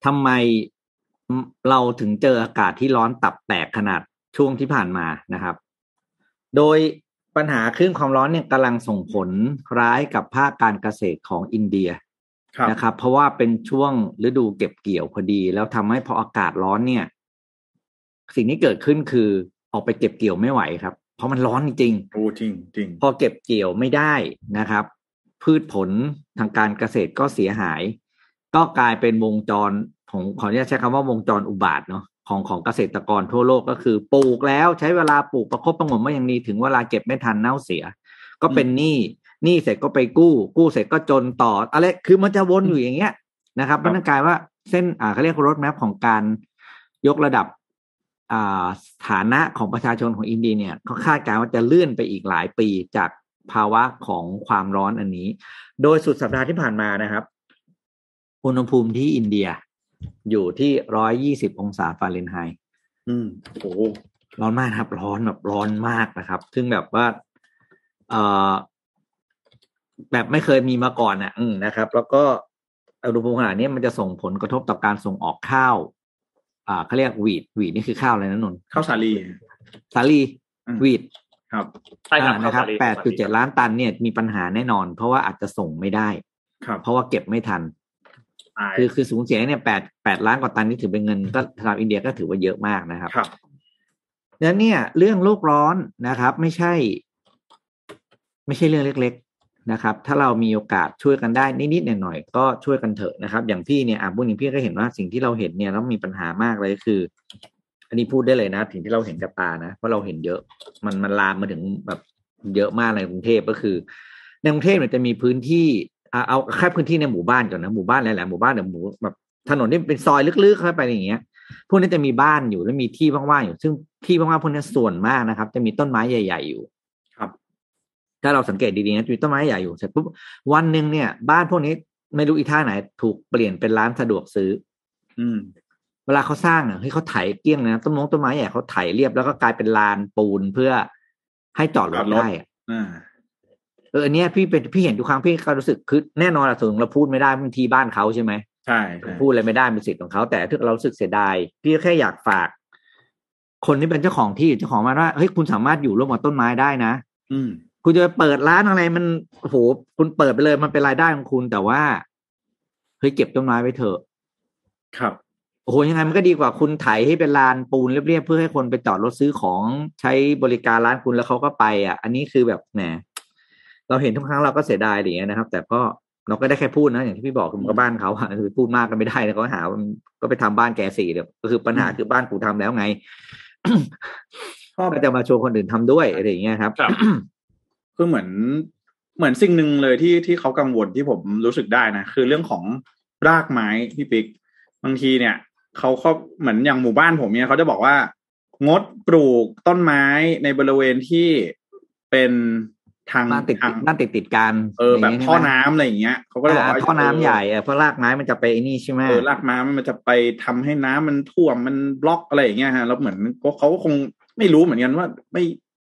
[SPEAKER 3] ทำไมเราถึงเจออากาศที่ร้อนตับแตกขนาดช่วงที่ผ่านมานะครับ โดยปัญหาคลื่นความร้อนเนี่ยกำลังส่งผลร้ายกับภาคการเกษตรของอินเดีย
[SPEAKER 4] ครับ
[SPEAKER 3] นะครับ เพราะว่าเป็นช่วงฤดูเก็บเกี่ยวพอดี แล้วทำให้พออากาศร้อนเนี่ย สิ่งที่เกิดขึ้นคือออกไปเก็บเกี่ยวไม่ไหวครับ เพราะมันร้อนจริงๆ
[SPEAKER 4] โอ้จริงจริง
[SPEAKER 3] พอเก็บเกี่ยวไม่ได้นะครับ พืชผลทางการเกษตรก็เสียหาย ก็กลายเป็นวงจร ของขออนุญาตใช้คำว่าวงจรอุบาทเนาะของของเกษตรกรทั่วโลกก็คือปลูกแล้วใช้เวลาปลูกประคบประหงมมาอย่างดีถึงเวลาเก็บไม่ทันเน่าเสีย ก็เป็นหนี้หนี้เสร็จก็ไปกู้ กู้เสร็จก็จนต่ออะไรคือมันจะวนอยู่อย่างเงี้ยนะครับมันกลายว่าเส้นอ่าเขาเรียกรถแมพของการยกระดับอ่าฐานะของประชาชนของอินเดียเนี่ยเขาคาดการณ์ว่าจะเลื่อนไปอีกหลายปีจากภาวะของความร้อนอันนี้ โดยสุดสัปดาห์ที่ผ่านมานะครับ อุณหภูมิที่อินเดีย อยู่ที่ร้อยยี่สิบองศาฟาเรนไฮต์
[SPEAKER 4] อืมโอ้
[SPEAKER 3] ร้อนมากครับ ร้อนแบบร้อนมากนะครับ ซึ่งแบบว่าเอ่อแบบไม่เคยมีมาก่อนอะ อืมนะครับ แล้วก็อุณหภูมิขนาดนี้มันจะส่งผลกระทบต่อการส่งออกข้าว อ่าเขาเรียกวีดวีดนี่คือข้าวอะไรนะนนท์
[SPEAKER 4] ข้าวสาลี
[SPEAKER 3] สาลี
[SPEAKER 4] อืม
[SPEAKER 3] วีด
[SPEAKER 4] ครับ
[SPEAKER 2] ใช่ครับ
[SPEAKER 3] อ่านะครับ
[SPEAKER 2] ข้าวสาลี
[SPEAKER 3] แปดจุดเจ็ดล้านตันเนี่ยมีปัญหาแน่นอน เพราะว่าอาจจะส่งไม่ได้
[SPEAKER 4] ครับ
[SPEAKER 3] เพราะว่าเก็บไม่ทัน
[SPEAKER 4] ตาย
[SPEAKER 3] คือคือสูญเสียเนี่ยแปดแปดล้านกว่าตันนี่ถือเป็นเงินก็สำหรับอินเดียก็ถือว่าเยอะมากนะครับ
[SPEAKER 4] ครับ
[SPEAKER 3] ดังนั้นเนี่ย เรื่องโลกร้อนนะครับ ไม่ใช่ ไม่ใช่เรื่องเล็ก ๆนะครับ ถ้าเรามีโอกาสช่วยกันได้นิดๆหน่อยๆก็ช่วยกันเถอะนะครับ อย่างพี่เนี่ยอะพูดอย่างพี่ก็เห็นว่าสิ่งที่เราเห็นเนี่ยแล้วมีปัญหามากเลยคือ อันนี้พูดได้เลยนะสิ่งที่เราเห็นกับตานะเพราะเราเห็นเยอะ มันมันลามมาถึงแบบเยอะมากในกรุงเทพก็คือ ในกรุงเทพเนี่ยจะมีพื้นที่อะ เอาแค่พื้นที่ในหมู่บ้านก่อนนะหมู่บ้านหลายๆหมู่บ้านเดี๋ยวหมู่แบบถนนที่เป็นซอยลึกๆเข้าไปอย่างเงี้ย พวกนี้จะมีบ้านอยู่แล้วมีที่ว่างๆอยู่ ซึ่งที่ว่างๆพวกนี้ส่วนมากนะครับ จะมีต้นไม้ใหญ่ ๆอยู่
[SPEAKER 4] ครับ
[SPEAKER 3] ถ้าเราสังเกตดีๆนะจะมีต้นไม้ใหญ่อยู่เสร็จปุ๊บวันหนึ่งเนี่ย บ้านพวกนี้ไม่รู้อีท่าไหน ถูกเปลี่ยนเป็นร้านสะดวกซื้อ
[SPEAKER 4] อืม
[SPEAKER 3] เวลาเขาสร้างอะเฮ้ยเขาไถเกลี้ยงเลยนะต้นมงต้นไม้ใหญ่เขาไถเรียบแล้วก็กลายเป็นลานปูนเพื่อให้จอดรถได้อะ
[SPEAKER 4] อ่า
[SPEAKER 3] เอออันเนี้ยพี่เป็นพี่เห็นทุกครั้งพี่ก็รู้สึกคือแน่นอนอะส่วนเราพูดไม่ได้บางทีบ้านเขาใช่ไหม
[SPEAKER 4] ใช่ใช่
[SPEAKER 3] พูดอะไรไม่ได้เป็นสิทธิ์ของเขาแต่ถ้าเรารู้สึกเสียดายพี่ก็แค่อยากฝาก คนที่เป็นเจ้าของที่เจ้าของบ้านว่าเฮ้ยคุณสามารถอยู่ร่วมกับต้นไม้ได้นะ
[SPEAKER 4] อืม
[SPEAKER 3] คุณจะไปเปิดร้านอะไรมันโอ้โหคุณเปิดไปเลยมันเป็นรายได้ของคุณแต่ว่าเฮ้ยเก็บต้นไม้ไว้เถอะ
[SPEAKER 4] ครับ
[SPEAKER 3] โอ้โหยังไงมันก็ดีกว่าคุณไถให้เป็นลานปูนเรียบๆเพื่อให้คนไปจอดรถซื้อของใช้บริการร้านคุณแล้วเขาก็ไป อะ อันนี้คือแบบแหม เราเห็นทุกครั้งเราก็เสียดายอย่างเงี้ยนะครับ แต่ก็เราก็ได้แค่พูดนะอย่างที่พี่บอกคือมันก็บ้านเขาอะคือพูดมากก็ไม่ได้นะเขาหาว่ามันก็ไปทำบ้านแกสี่เดี๋ยวก็คือปัญหาคือบ้านกูทำแล้วไง
[SPEAKER 4] ชอบ
[SPEAKER 3] ก็จะมาชวนคนอื่นทำด้วยอะไรอย่างเงี้ยครับ
[SPEAKER 2] ครับ
[SPEAKER 4] คือเหมือนเหมือนสิ่งหนึ่งเลยที่ที่เขากังวลที่ผมรู้สึกได้นะคือเรื่องของรากไม้พี่ปิ๊กบางทีเนี่ยเขาเขาเหมือนอย่างหมู่บ้านผมเนี่ยเขาจะบอกว่า งดปลูกต้นไม้ในบริเวณที่เป็น ทาง
[SPEAKER 3] บ้านติด
[SPEAKER 4] ทาง
[SPEAKER 3] บ้านติดติดๆกัน
[SPEAKER 4] เออแบบ
[SPEAKER 3] ย่างงี้
[SPEAKER 4] ท่อ
[SPEAKER 3] ใช่ไหม
[SPEAKER 4] น้ำอะไรอย่างเงี้ยเขาก็เลยบอกว่า
[SPEAKER 3] อ่าท่อน้ำใหญ่อะเพราะรากไม้มันจะไปไอ้นี่ใช่ไหม
[SPEAKER 4] เออรากไม้มันจะไปทำให้น้ำมันท่วมมันบล็อกอะไรอย่างเงี้ยฮะแล้วเหมือนก็เขาก็คงไม่รู้เหมือนกันว่าไม่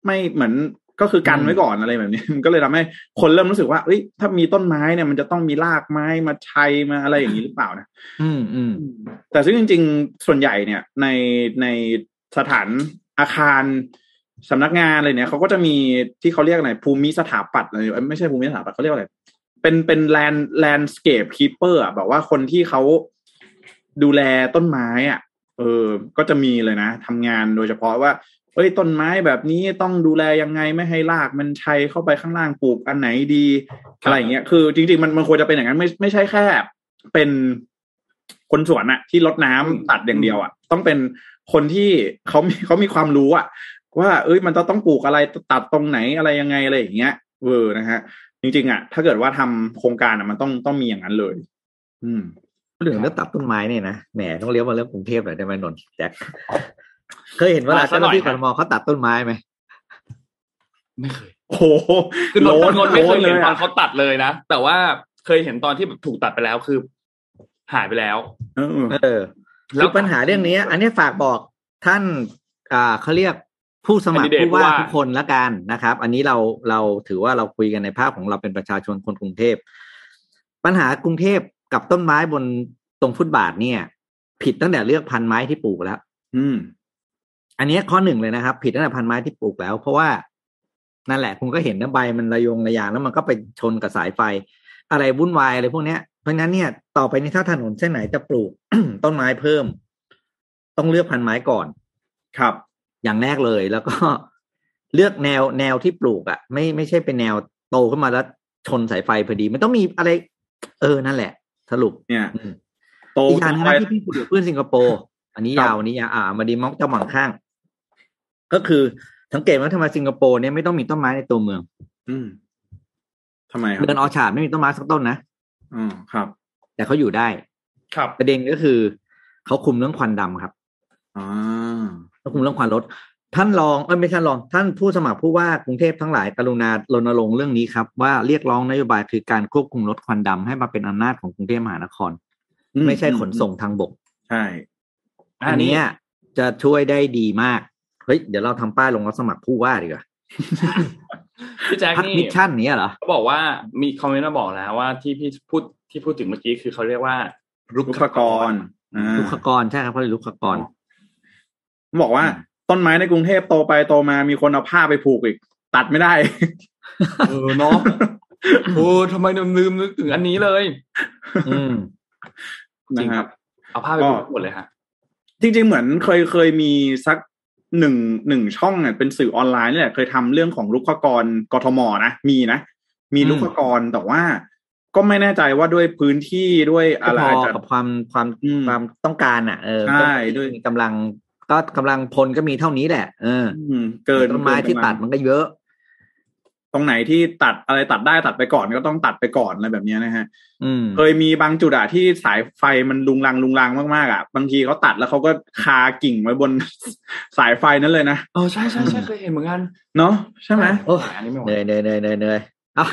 [SPEAKER 4] ไม่เหมือนก็คือกันไว้ก่อนอะไรแบบนี้มันก็เลยทำให้คนเริ่มรู้สึกว่าเอ้ยถ้ามีต้นไม้เนี่ยมันจะต้องมีรากไม้มาชัยมาอะไรอย่างนี้หรือเปล่านะ
[SPEAKER 3] อืมอืม
[SPEAKER 4] แต่ซึ่งจริง ๆ ส่วนใหญ่เนี่ยในในสถานอาคาร สำนักงานอะไรเนี่ยเขาก็จะมีที่เขาเรียกอะไรภูมิสถาปัตย์อะไรเอ้ยไม่ใช่ภูมิสถาปัตย์เขาเรียกอะไรเป็นเป็น land landscape keeper อะแบบว่าคนที่เขาดูแลต้นไม้อะ เออ ก็จะมีเลยนะทำงานโดยเฉพาะว่าเอ้ยต้นไม้แบบนี้ต้องดูแลยังไงไม่ให้รากมันไชเข้าไปข้างล่างปลูกอันไหนดีอะไรอย่างเงี้ยคือ จริง ๆ มันมันควรจะเป็นอย่างนั้นไม่ไม่ใช่แค่ เป็นคนสวนอะที่รดน้ำตัดอย่างเดียวอะต้องเป็นคนที่เขามีเขามีความรู้อะ ว่า เอ้ยมันจะต้องปลูกอะไรตัดตรงไหนอะไรยังไงอะไรอย่างเงี้ยเออนะฮะจริงๆอะถ้าเกิดว่าทำโครงการอะมันต้องต้องมีอย่างนั้นเลย อืม
[SPEAKER 3] พูดถึงเรื่องตัดต้นไม้เนี่ยนะแหมต้องเลี้ยวมาเรื่องกรุงเทพหน่อยได้ไหมนนท์แจ็คเคยเห็นเวลาเจ้าหน้าที่กรทมเขาตัดต้นไม้ไหม
[SPEAKER 2] ไม่เคย
[SPEAKER 4] โอ้โห
[SPEAKER 2] คือนนท์นนท์ไม่เคย
[SPEAKER 4] โล้
[SPEAKER 2] เห็น
[SPEAKER 4] ล
[SPEAKER 2] ตอนเขาตัดเลยนะแต่ว่าเคยเห็นตอนที่แบบถูกตัดไปแล้วคือ หายไปแล้ว
[SPEAKER 4] เออ
[SPEAKER 3] เออแล้วปัญหาเรื่องนี้อันนี้ฝากบอกท่าน อ่าเขาเรียก ผู้สมัคร
[SPEAKER 2] Candidate
[SPEAKER 3] ผู้ว่า
[SPEAKER 2] ผู้ว่า
[SPEAKER 3] ทุกคนละกันนะครับ อันนี้เราเราถือว่าเราคุยกันในภาพของเราเป็นประชาชนคนกรุงเทพ ปัญหากรุงเทพกับต้นไม้บนตรงฟุตบาทเนี่ย ผิดตั้งแต่เลือกพันธุ์ไม้ที่ปลูกแล้ว
[SPEAKER 4] อืม
[SPEAKER 3] อันนี้ข้อหนึ่งเลยนะครับ ผิดตั้งแต่พันไม้ที่ปลูกแล้ว เพราะว่านั่นแหละคุณก็เห็นนะใบมันระยงระยางแล้วมันก็ไปชนกับสายไฟ อะไรวุ่นวายอะไรพวกเนี้ยเพราะฉะนั้นเนี่ย ต่อไปนี้ถ้าถนนเส้นไหนจะปลูกต้นไม้เพิ่ม ต้องเลือกพันไม้ก่อน
[SPEAKER 4] ครับ
[SPEAKER 3] อย่างแรกเลย แล้วก็เลือกแนวแนวที่ปลูกอะ่ะ ไม่ไม่ใช่เป็นแนวโตขึ้นมาแล้วชนสายไฟพอดี มันต้องมีอะไร เออนั่นแหละ สรุป
[SPEAKER 4] เนี่ย
[SPEAKER 3] อืม
[SPEAKER 4] โต
[SPEAKER 3] อีกอย่างหนึง
[SPEAKER 4] ไป
[SPEAKER 3] นะที่พี่คุยกับเพื่อนสิงคโปร์อันนี้
[SPEAKER 4] ครับ
[SPEAKER 3] ยาวอันนี้ยาวอ่ามาดีมองเจ้าหมังข้าง ก็คือสังเกตว่าทำไมสิงคโปร์เนี่ยไม่ต้องมีต้นไม้ในตัวเมือง
[SPEAKER 4] อืมทำไมครับ
[SPEAKER 3] เดินออชาร์ดไม่มีต้นไม้สักต้นนะ
[SPEAKER 4] อ๋อครับ
[SPEAKER 3] แต่เขาอยู่ได้
[SPEAKER 2] ครับ
[SPEAKER 3] ประเด็นก็คือเขาคุมเรื่องควันดำครับ
[SPEAKER 4] อ่า
[SPEAKER 3] เขาคุมเรื่องควันรถท่านรองเอ้ยไม่ใช่รอง ท่านผู้สมัครผู้ว่ากรุงเทพทั้งหลายกรุณารณรงค์เรื่องนี้ครับ ว่าเรียกร้องนโยบายคือการควบคุมรถควันดำให้มาเป็นอำนาจของกรุงเทพมหานคร ไม่ใช่ขนส่งทางบก
[SPEAKER 4] ใช่
[SPEAKER 3] อันเนี้ยจะช่วยได้ดีมากเฮ้ยเดี๋ยวเราทำป้ายลงรับสมัครผู้ว่าดีกว่า
[SPEAKER 2] พี่แจ็ค
[SPEAKER 3] พัก
[SPEAKER 2] นี่
[SPEAKER 3] มิชชั่นเนี้ยเหรอ
[SPEAKER 2] เขาบอกว่ามีคอมเมนต์มาบอกแล้วว่าที่พี่พูดที่พูดถึงเมื่อกี้คือเขาเรียกว่ารุ
[SPEAKER 4] ลูกขกรอ่า
[SPEAKER 3] ลุกขกรใช่ครับเขาเรียกลุกขกร
[SPEAKER 4] บอกว่าต้นไม้ในกรุงเทพโตไปโตมามีคนเอาผ้าไปผูกอีก ตัดไม่ได้
[SPEAKER 2] เออเนาะโอ้ทำไมลืมนึกถึงอันนี้เลย
[SPEAKER 3] อืม
[SPEAKER 2] จริง
[SPEAKER 4] นะ
[SPEAKER 2] ค
[SPEAKER 4] ค
[SPEAKER 2] รั
[SPEAKER 4] รั
[SPEAKER 2] บบเอาผ้าไปผูกหมดเลยฮะ
[SPEAKER 4] จริง ๆ เหมือนเคยเคยมีสักหนึ่งหนึ่งช่องเนี่ยเป็นสื่อออนไลน์นี่แหละเคยทำเรื่องของลุกขกรกทมนะมีนะมี
[SPEAKER 3] อืม
[SPEAKER 4] ลุกขกรแต่ว่า ก็ไม่แน่ใจว่าด้วยพื้นที่ด้วย
[SPEAKER 3] ก็
[SPEAKER 4] อะไร
[SPEAKER 3] พอ
[SPEAKER 4] อาจจะ
[SPEAKER 3] กับความความ
[SPEAKER 4] อืม
[SPEAKER 3] ความต้องการอะ เออ
[SPEAKER 4] ใช่ด้วย
[SPEAKER 3] มีกำลัง ก็กำลังพลก็มีเท่านี้แหละ เออ
[SPEAKER 4] อืมเกิน
[SPEAKER 3] ต้นไม้ที่
[SPEAKER 4] เกินกำลัง
[SPEAKER 3] ตัดมันก็เยอะ
[SPEAKER 4] ตรงไหนที่ตัดอะไรตัดได้ตัดไปก่อนก็ต้องตัดไปก่อนอะไรแบบเนี้ยนะฮะ
[SPEAKER 3] อืม
[SPEAKER 4] เคยมีบางจุดอะที่สายไฟมันลุงลังลุงลังมากๆอะบางทีเขาตัดแล้วเขาก็คากิ่งไว้บนสายไฟนั้นเลยนะ
[SPEAKER 2] เออใช่ใช่ใช่เคยเห็นเหมือนกัน
[SPEAKER 4] เนาะใช่ไหม
[SPEAKER 3] โอ้
[SPEAKER 2] อันนี้ไม่ไหว
[SPEAKER 3] เหนื่อยเหนื่อยเหนื่อยเหนื่อยเหนื่อยอะ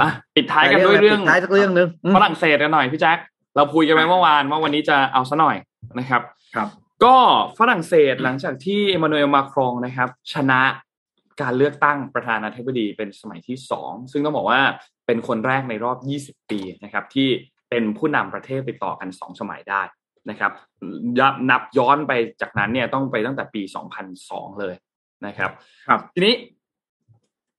[SPEAKER 2] อะปิดท้ายกันด้วยเรื่อง
[SPEAKER 3] ปิดท้ายสักเรื่องหนึ่งอืม
[SPEAKER 2] ฝรั่งเศสกันหน่อยพี่แจ็คเราคุยกันไปเมื่อวานว่าวันนี้จะเอาซะหน่อยนะครับ
[SPEAKER 4] ครับ
[SPEAKER 2] ก็ฝรั่งเศสหลังจากที่เอมานูเอลมาครองนะครับ ชนะการเลือกตั้งประธานาธิบดีเป็นสมัยที่สองซึ่งต้องบอกว่าเป็นคนแรกในรอบ 20 ปีนะครับ ที่เป็นผู้นำประเทศติดต่อกันสองสมัยได้นะครับยับ นับย้อนไปจากนั้นเนี่ยต้องไปตั้งแต่ปี 2002 เลยนะครับ
[SPEAKER 4] ครับ
[SPEAKER 2] ทีนี้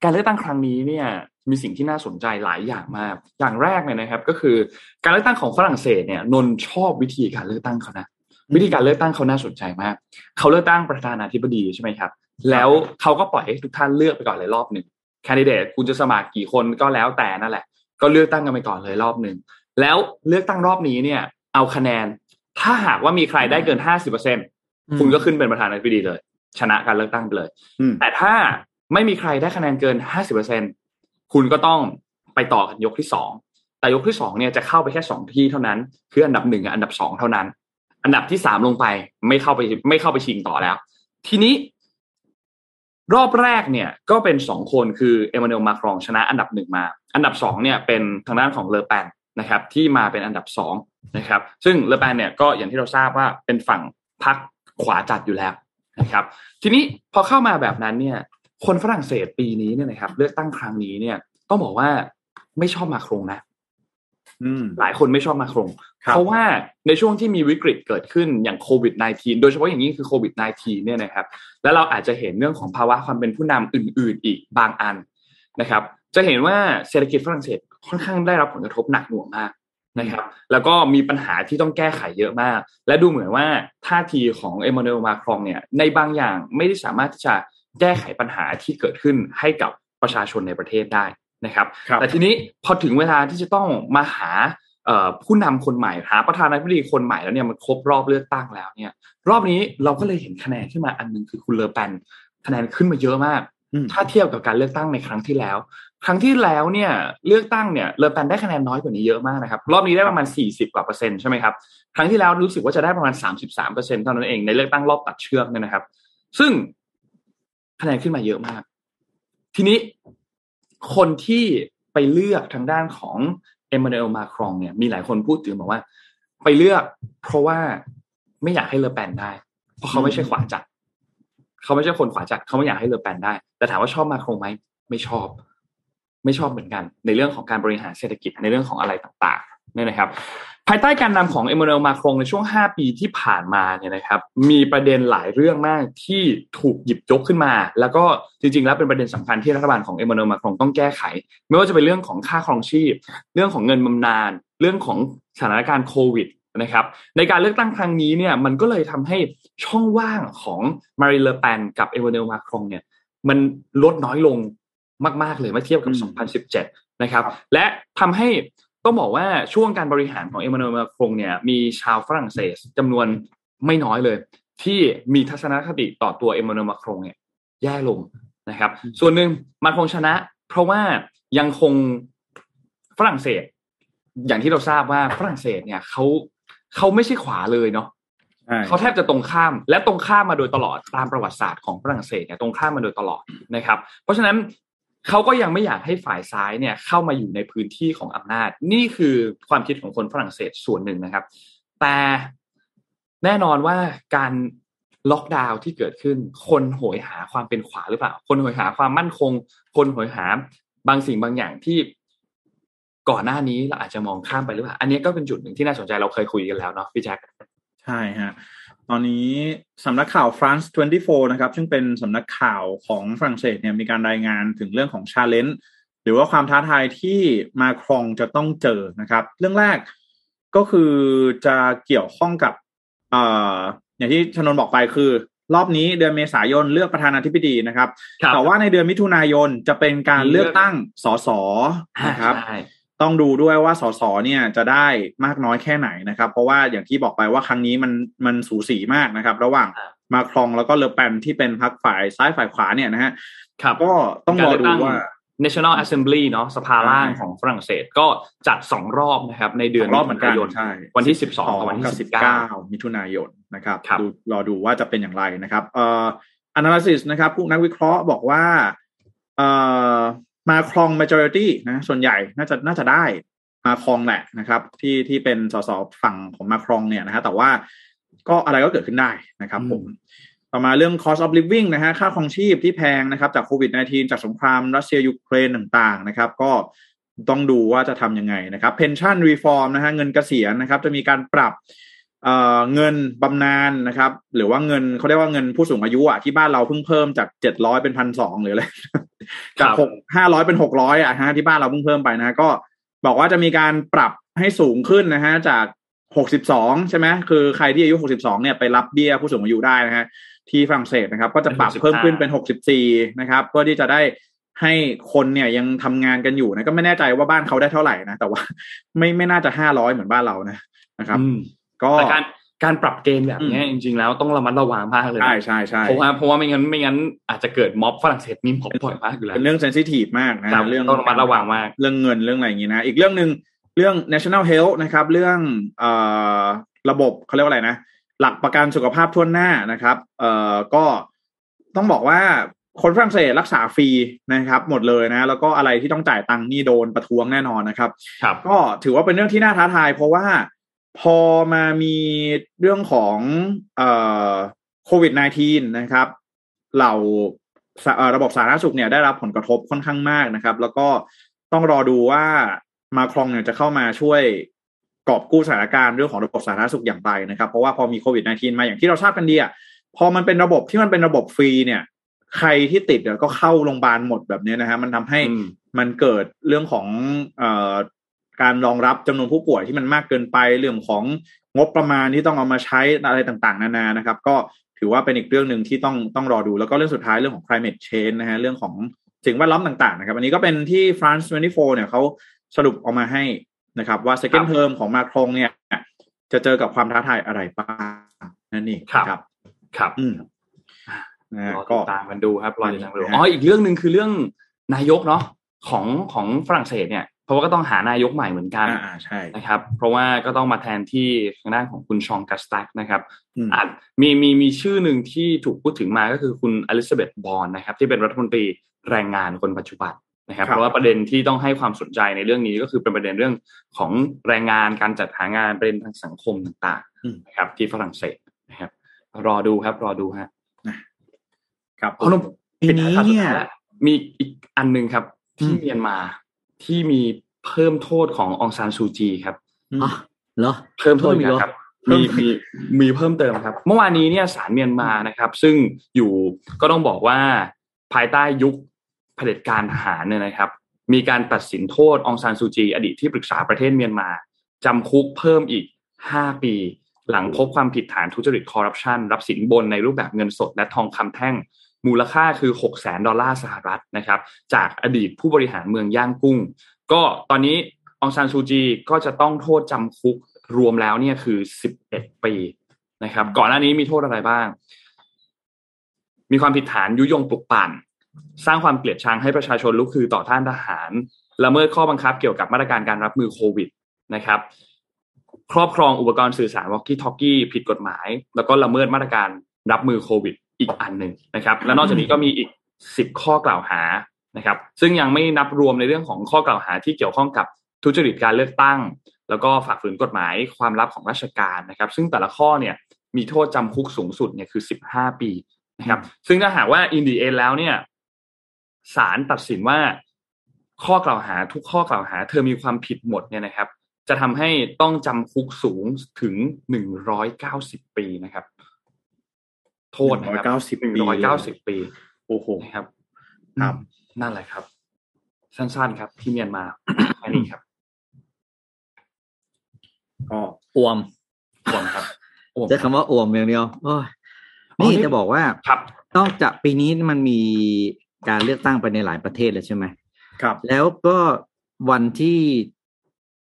[SPEAKER 2] การเลือกตั้งครั้งนี้เนี่ย มีสิ่งที่น่าสนใจหลายอย่างมาก อย่างแรกเนี่ยนะครับ ก็คือการเลือกตั้งของฝรั่งเศสเนี่ยนนท์ชอบวิธีการเลือกตั้งเขานะ วิธีการเลือกตั้งเขาน่าสนใจมาก เขาเลือกตั้งประธานาธิบดีใช่ไหมครับ แล้วเขาก็ปล่อยให้ทุกท่านเลือกไปก่อนเลยรอบหนึ่งแคนดิเดตคุณจะสมัครกี่คนก็แล้วแต่นั่นแหละ ก็เลือกตั้งกันไปก่อนเลยรอบหนึ่งแล้วเลือกตั้งรอบนี้เนี่ย เอาคะแนน ถ้าหากว่ามีใครได้เกินห้าสิบเปอร์เซ็นคุณก็ขึ้นเป็นประธานาธิบดีเลย ชนะการเลือกตั้งไปเลย
[SPEAKER 4] อืม
[SPEAKER 2] แต่ถ้าไม่มีใครได้คะแนนเกิน50%คุณก็ต้องไปต่อกันยกที่สองแต่ยกที่สองเนี่ยจะเข้าไปแค่สองที่เท่านั้น คืออันดับหนึ่งกับอันดับสองเท่านั้น อันดับที่สามลงไปไม่เข้าไปไม่เข้าไปชิงต่อแล้ว ทีนี้ รอบแรกเนี่ย ก็เป็นสองคนคือเอมานูเอลมาครองชนะอันดับหนึ่งมา อันดับสองเนี่ยเป็นทางด้านของเลอแปนนะครับ ที่มาเป็นอันดับสองนะครับ ซึ่งเลอแปนเนี่ยก็อย่างที่เราทราบว่าเป็นฝั่งพรรคขวาจัดอยู่แล้วนะครับ ทีนี้พอเข้ามาแบบนั้นเนี่ย คนฝรั่งเศสปีนี้เนี่ยนะครับ เลือกตั้งครั้งนี้เนี่ยต้องบอกว่าไม่ชอบมาครงนะ หลายคนไม่ชอบมาครง
[SPEAKER 4] ครับ
[SPEAKER 2] เพราะว่าในช่วงที่มีวิกฤตเกิดขึ้นอย่างโควิด -19 โดยเฉพาะอย่างยิ่งคือโควิด -19 เนี่ยนะครับ แล้วเราอาจจะเห็นเรื่องของภาวะความเป็นผู้นำอื่น ๆ อีกบางอันนะครับ จะเห็นว่าเศรษฐกิจฝรั่งเศสค่อนข้างได้รับผลกระทบหนักหน่วงมากนะครับ แล้วก็มีปัญหาที่ต้องแก้ไขเยอะมาก และดูเหมือนว่าท่าทีของเอมานูเอลมาครองเนี่ยในบางอย่างไม่ได้สามารถที่จะแก้ไขปัญหาที่เกิดขึ้นให้กับประชาชนในประเทศได้ นะครับ
[SPEAKER 4] ครับ
[SPEAKER 2] แต่ทีนี้พอถึงเวลาที่จะต้องมาหาเอ่อผู้นำคนใหม่หาประธานาธิบดีคนใหม่แล้วเนี่ยมันครบรอบเลือกตั้งแล้วเนี่ย รอบนี้เราก็เลยเห็นคะแนนขึ้นมาอันหนึงคือคุณเลอแปนคะแนนขึ้นมาเยอะมาก
[SPEAKER 4] อืม
[SPEAKER 2] ถ้าเทียบกับการเลือกตั้งในครั้งที่แล้ว ครั้งที่แล้วเนี่ยเลือกตั้งเนี่ยเลอแปนได้คะแนนน้อยกว่านี้เยอะมากนะครับรอบนี้ได้ประมาณสี่สิบกว่าเปอร์เซ็นต์ใช่ไหมครับครั้งที่แล้วรู้สึกว่าจะได้ประมาณสามสิบสามเปอร์เซ็นต์เท่านั้นเองในเลือกตั้งรอบตัดเชือกเนี่ยนะครับ ซึ่งคะแนนขึ้นมาเยอะมาก ทีนี้ คนที่ไปเลือกทางด้านของเอมมานูเอลมาครองเนี่ยมีหลายคนพูดถึงบอกว่า ไปเลือกเพราะว่าไม่อยากให้เลอแปนได้ เพราะเขาไม่ใช่ขวาจัดเขาไม่ใช่คนขวาจัดเขาไม่อยากให้เลอแปนได้ แต่ถามว่าชอบมาครองไหมไม่ชอบ ไม่ชอบเหมือนกัน ในเรื่องของการบริหารเศรษฐกิจในเรื่องของอะไรต่างๆนี่นะครับ ภายใต้การนำของเอมมานูเอลมาครงในช่วง 5 ปีที่ผ่านมาเนี่ยนะครับมีประเด็นหลายเรื่องมากที่ถูกหยิบยกขึ้นมา แล้วก็จริงๆ แล้วเป็นประเด็นสำคัญที่รัฐบาลของเอมมานูเอลมาครงต้องแก้ไข ไม่ว่าจะเป็นเรื่องของค่าครองชีพ เรื่องของเงินบำนาญเรื่องของสถานการณ์โควิดนะครับในการเลือกตั้งครั้งนี้เนี่ยมันก็เลยทำให้ช่องว่างของมารีเลอแปนกับเอมมานูเอลมาครงเนี่ยมันลดน้อยลงมาก ๆ เลยเมื่อเทียบกับ 2017 นะครับ และทำให้ ต้องบอกว่าช่วงการบริหารของเอมมานูเอลมาครงเนี่ยมีชาวฝรั่งเศสจำนวนไม่น้อยเลย ที่มีทัศนคติต่อตัวเอมมานูเอลมาครงเนี่ยแย่ลงนะครับ ส่วนหนึ่งมาครงชนะ เพราะว่ายังคงฝรั่งเศส อย่างที่เราทราบว่าฝรั่งเศสเนี่ยเขาเขาไม่ใช่ขวาเลยเนาะเขาแทบจะตรงข้ามและตรงข้ามมาโดยตลอดตามประวัติศาสตร์ของฝรั่งเศสเนี่ยตรงข้ามมาโดยตลอดนะครับ เพราะฉะนั้น เขาก็ยังไม่อยากให้ฝ่ายซ้ายเนี่ยเข้ามาอยู่ในพื้นที่ของอำนาจ นี่คือความคิดของคนฝรั่งเศสส่วนหนึ่งนะครับ แต่แน่นอนว่าการล็อกดาวน์ที่เกิดขึ้น คนโหยหาความเป็นขวาหรือเปล่า คนโหยหาความมั่นคง คนโหยหาบางสิ่งบางอย่างที่ก่อนหน้านี้เราอาจจะมองข้ามไปหรือเปล่า อันนี้ก็เป็นจุดหนึ่งที่น่าสนใจเราเคยคุยกันแล้วเนาะพี่แจ็ค
[SPEAKER 4] ใช่ฮะ ตอนนี้สำนักข่าว France 24 นะครับ ซึ่งเป็นสำนักข่าวของฝรั่งเศสเนี่ยมีการรายงานถึงเรื่องของชาเลนจ์หรือว่าความท้าทายที่มาครองจะต้องเจอนะครับ เรื่องแรกก็คือจะเกี่ยวข้องกับออย่างที่ชนนบอกไปคือ รอบนี้เดือนเมษายนเลือกประธานาธิบดีนะครับแต่ว่าในเดือนมิถุนายนจะเป็นการเลือกตั้งสสนะครับ ต้องดูด้วยว่าสสเนี่ยจะได้มากน้อยแค่ไหนนะครับ เพราะว่าอย่างที่บอกไปว่าครั้งนี้มันมันสูสีมากนะครับ ระหว่างมาครองแล้วก็เลอแปนที่เป็นพรรคฝ่ายซ้ายฝ่ายขวาเนี่ยนะฮะก็ต้องรอดูว่า
[SPEAKER 2] National Assembly เนาะสภาล่างของฝรั่งเศสก็จัดสองรอบนะครับ ในเดือน
[SPEAKER 4] รอบเหมือนกัน
[SPEAKER 2] ใช่วันที่สิบสองกับวันที่สิบเก้า
[SPEAKER 4] มิถุนายนนะครับดูรอดูว่าจะเป็นอย่างไรนะครับเอ่อ analysis นะครับ ผู้นักวิเคราะห์บอกว่าเอ่อ มาครอง majority นะส่วนใหญ่น่าจะน่าจะได้มาครองแหละนะครับ ที่ที่เป็นสสฝั่งของมาครองเนี่ยนะฮะแต่ว่าก็อะไรก็เกิดขึ้นได้นะครับผมต่อมาเรื่อง cost of living นะฮะค่าครองชีพที่แพงนะครับจากโควิด -19 จากสงครามรัสเซียยูเครนต่างๆนะครับ ก็ต้องดูว่าจะทำยังไงนะครับ pension reform นะฮะเงินเกษียณนะครับ จะมีการปรับเงินบำนาญนะครับ หรือว่าเงินเขาเรียกว่าเงินผู้สูงอายุอะที่บ้านเราเพิ่งเพิ่มจากเจ็ดร้อยเป็นพันสองหรืออะไร จากหกห้าร้อยเป็นหกร้อยอะฮะที่บ้านเราเพิ่งเพิ่มไปนะก็บอกว่าจะมีการปรับให้สูงขึ้นนะฮะจากหกสิบสองใช่ไหมคือใครที่อายุหกสิบสองเนี่ยไปรับเบี้ยผู้สูงอายุได้นะฮะที่ฝรั่งเศสนะครับ ก็จะปรับเพิ่มขึ้นเป็นหกสิบสี่นะครับ เพื่อที่จะได้ให้คนเนี่ยยังทำงานกันอยู่นะก็ไม่แน่ใจว่าบ้านเขาได้เท่าไหร่นะแต่ว่าไม่ไม่น่าจะห้าร้อยเหมือนบ้านเรานะนะครับ
[SPEAKER 2] ก็การ การปรับเกณฑ์แบบนี้จริง ๆ แล้วต้องระมัดระวังมากเลย
[SPEAKER 4] ใช่ใช่ใช่
[SPEAKER 2] เพราะว่าเพราะว่าไม่งั้นไม่งั้นอาจจะเกิดม็อบฝรั่งเศสมีม็อบบ่อยมากอยู่แล้ว
[SPEAKER 4] เป็นเรื่องเซนซิทีฟมากนะ
[SPEAKER 2] เรื่องต้องระมัดระวังมาก
[SPEAKER 4] เรื่องเงินเรื่องอะไรอย่างนี้นะอีกเรื่องหนึ่งเรื่อง national health นะครับ เรื่องเอ่อระบบเขาเรียกว่าอะไรนะ หลักประกันสุขภาพทั่วหน้านะครับเอ่อก็ต้องบอกว่าคนฝรั่งเศสรักษาฟรีนะครับ หมดเลยนะ แล้วก็อะไรที่ต้องจ่ายตังค์นี่โดนประท้วงแน่นอนนะครับ
[SPEAKER 2] ครับ
[SPEAKER 4] ก็ถือว่าเป็นเรื่องที่น่าท้าทาย เพราะว่า พอมามีเรื่องของโควิด -19 นะครับ เหล่าระบบสาธารณสุขเนี่ยได้รับผลกระทบค่อนข้างมากนะครับ แล้วก็ต้องรอดูว่ามาครองเนี่ยจะเข้ามาช่วยกอบกู้สถานการณ์เรื่องของระบบสาธารณสุขอย่างไรนะครับ เพราะว่าพอมีโควิด -19 มาอย่างที่เราทราบกันดีอะพอมันเป็นระบบที่มันเป็นระบบฟรีเนี่ย ใครที่ติดก็เข้าโรงพยาบาลหมดแบบนี้นะฮะมันทำให้มันเกิดเรื่องของเอ่อ การรองรับจำนวนผู้ป่วยที่มันมากเกินไปเรื่องของงบประมาณที่ต้องเอามาใช้อะไรต่างๆ นานานะครับ ก็ถือว่าเป็นอีกเรื่องหนึ่งที่ต้องต้องรอดู แล้วก็เรื่องสุดท้ายเรื่องของ climate change นะฮะเรื่องของสิ่งแวดล้อมต่างๆนะครับ อันนี้ก็เป็นที่ France 24เนี่ยเขาสรุปออกมาให้นะครับว่า second term ของมาครงเนี่ย จะเจอกับความท้าทายอะไรบ้างนั่นเอง
[SPEAKER 2] ครับ
[SPEAKER 4] ครับอืม
[SPEAKER 2] นะก็ตามกันดูครับรอติดตามดูอ๋ออีกเรื่องหนึ่งคือเรื่องนายกเนาะของของฝรั่งเศสเนี่ย เพราะว่าก็ต้องหานายกใหม่เหมือนกัน
[SPEAKER 4] อ่าใช่
[SPEAKER 2] นะครับ เพราะว่าก็ต้องมาแทนที่ทางด้านของคุณชองกัสตักนะครับ
[SPEAKER 4] อืม
[SPEAKER 2] อาจมีมีมีชื่อหนึ่งที่ถูกพูดถึงมาก็คือคุณอลิซาเบธบอนนะครับ ที่เป็นรัฐมนตรีแรงงานคนปัจจุบันนะครับ
[SPEAKER 4] ครับ
[SPEAKER 2] เพราะว่าประเด็นที่ต้องให้ความสนใจในเรื่องนี้ก็คือเป็นประเด็นเรื่องของแรงงานการจัดหางานประเด็นทางสังคมต่างๆนะครับที่ฝรั่งเศสนะครับ รอดูครับ รอดูฮะ
[SPEAKER 4] ครับ
[SPEAKER 2] เอาหนุ่ม
[SPEAKER 3] ปีนี้เนี่ย
[SPEAKER 2] มีอีกอันหนึ่งครับที่
[SPEAKER 3] อืม
[SPEAKER 2] เมียนมา ที่มีเพิ่มโทษขององซานซูจีครับ
[SPEAKER 3] อ๋อเหรอ
[SPEAKER 2] เพิ่มโทษอีก
[SPEAKER 3] เพิ่มอีกเหรอ
[SPEAKER 2] นะครับมีมีมีเพิ่มเติมครับ เมื่อวานนี้เนี่ยศาลเมียนมานะครับ ซึ่งอยู่ก็ต้องบอกว่าภายใต้ยุคเผด็จการทหารเนี่ยนะครับ มีการตัดสินโทษองซานซูจี อดีตที่ปรึกษาประเทศเมียนมาจำคุกเพิ่มอีก 5 ปี หลังพบความผิดฐานทุจริตคอร์รัปชันรับสินบนในรูปแบบเงินสดและทองคำแท่ง มูลค่าคือ 6 แสนดอลลาร์สหรัฐนะครับ จากอดีตผู้บริหารเมืองย่างกุ้ง ก็ตอนนี้องซานซูจีก็จะต้องโทษจำคุกรวมแล้วเนี่ยคือ 11 ปีนะครับ ก่อนหน้านี้มีโทษอะไรบ้าง มีความผิดฐานยุยงปลุกปั่น สร้างความเกลียดชังให้ประชาชนลุกฮือต่อต้านทหาร ละเมิดข้อบังคับเกี่ยวกับมาตรการการรับมือโควิดนะครับครอบครองอุปกรณ์สื่อสารวอกกี้ทอกกี้ผิดกฎหมาย แล้วก็ละเมิดมาตรการรับมือโควิด อีกอันหนึ่งนะครับ และนอกจากนี้ก็มีอีก10ข้อกล่าวหานะครับ ซึ่งยังไม่นับรวมในเรื่องของข้อกล่าวหาที่เกี่ยวข้องกับทุจริตการเลือกตั้ง แล้วก็ฝ่าฝืนกฎหมายความลับของราชการนะครับ ซึ่งแต่ละข้อเนี่ยมีโทษจำคุกสูงสุดเนี่ยคือ15ปีนะครับ ซึ่งถ้าหากว่าอินดีเอแล้วเนี่ยศาลตัดสินว่าข้อกล่าวหาทุกข้อกล่าวหา เธอมีความผิดหมดเนี่ยนะครับ จะทำให้ต้องจำคุกสูงถึง190ปีนะครับ โทษนะครับ
[SPEAKER 4] 190ปี
[SPEAKER 2] 190ปี
[SPEAKER 4] โอ้โห
[SPEAKER 2] นะครับ
[SPEAKER 4] ครับ
[SPEAKER 2] นั่นแหละครับ สั้นๆครับ ที่เมียนมาแค่นี้ครับ
[SPEAKER 4] ก็
[SPEAKER 3] อวม
[SPEAKER 2] ส่วนครับโอ้
[SPEAKER 3] ใช้คำว่าอวมอย่างเดียวโอ้ยนี่จะบอกว่า
[SPEAKER 2] ครับ
[SPEAKER 3] นอกจากปีนี้มันมีการเลือกตั้งไปในหลายประเทศแล้วใช่ไหม
[SPEAKER 4] ครับ
[SPEAKER 3] แล้วก็วันที่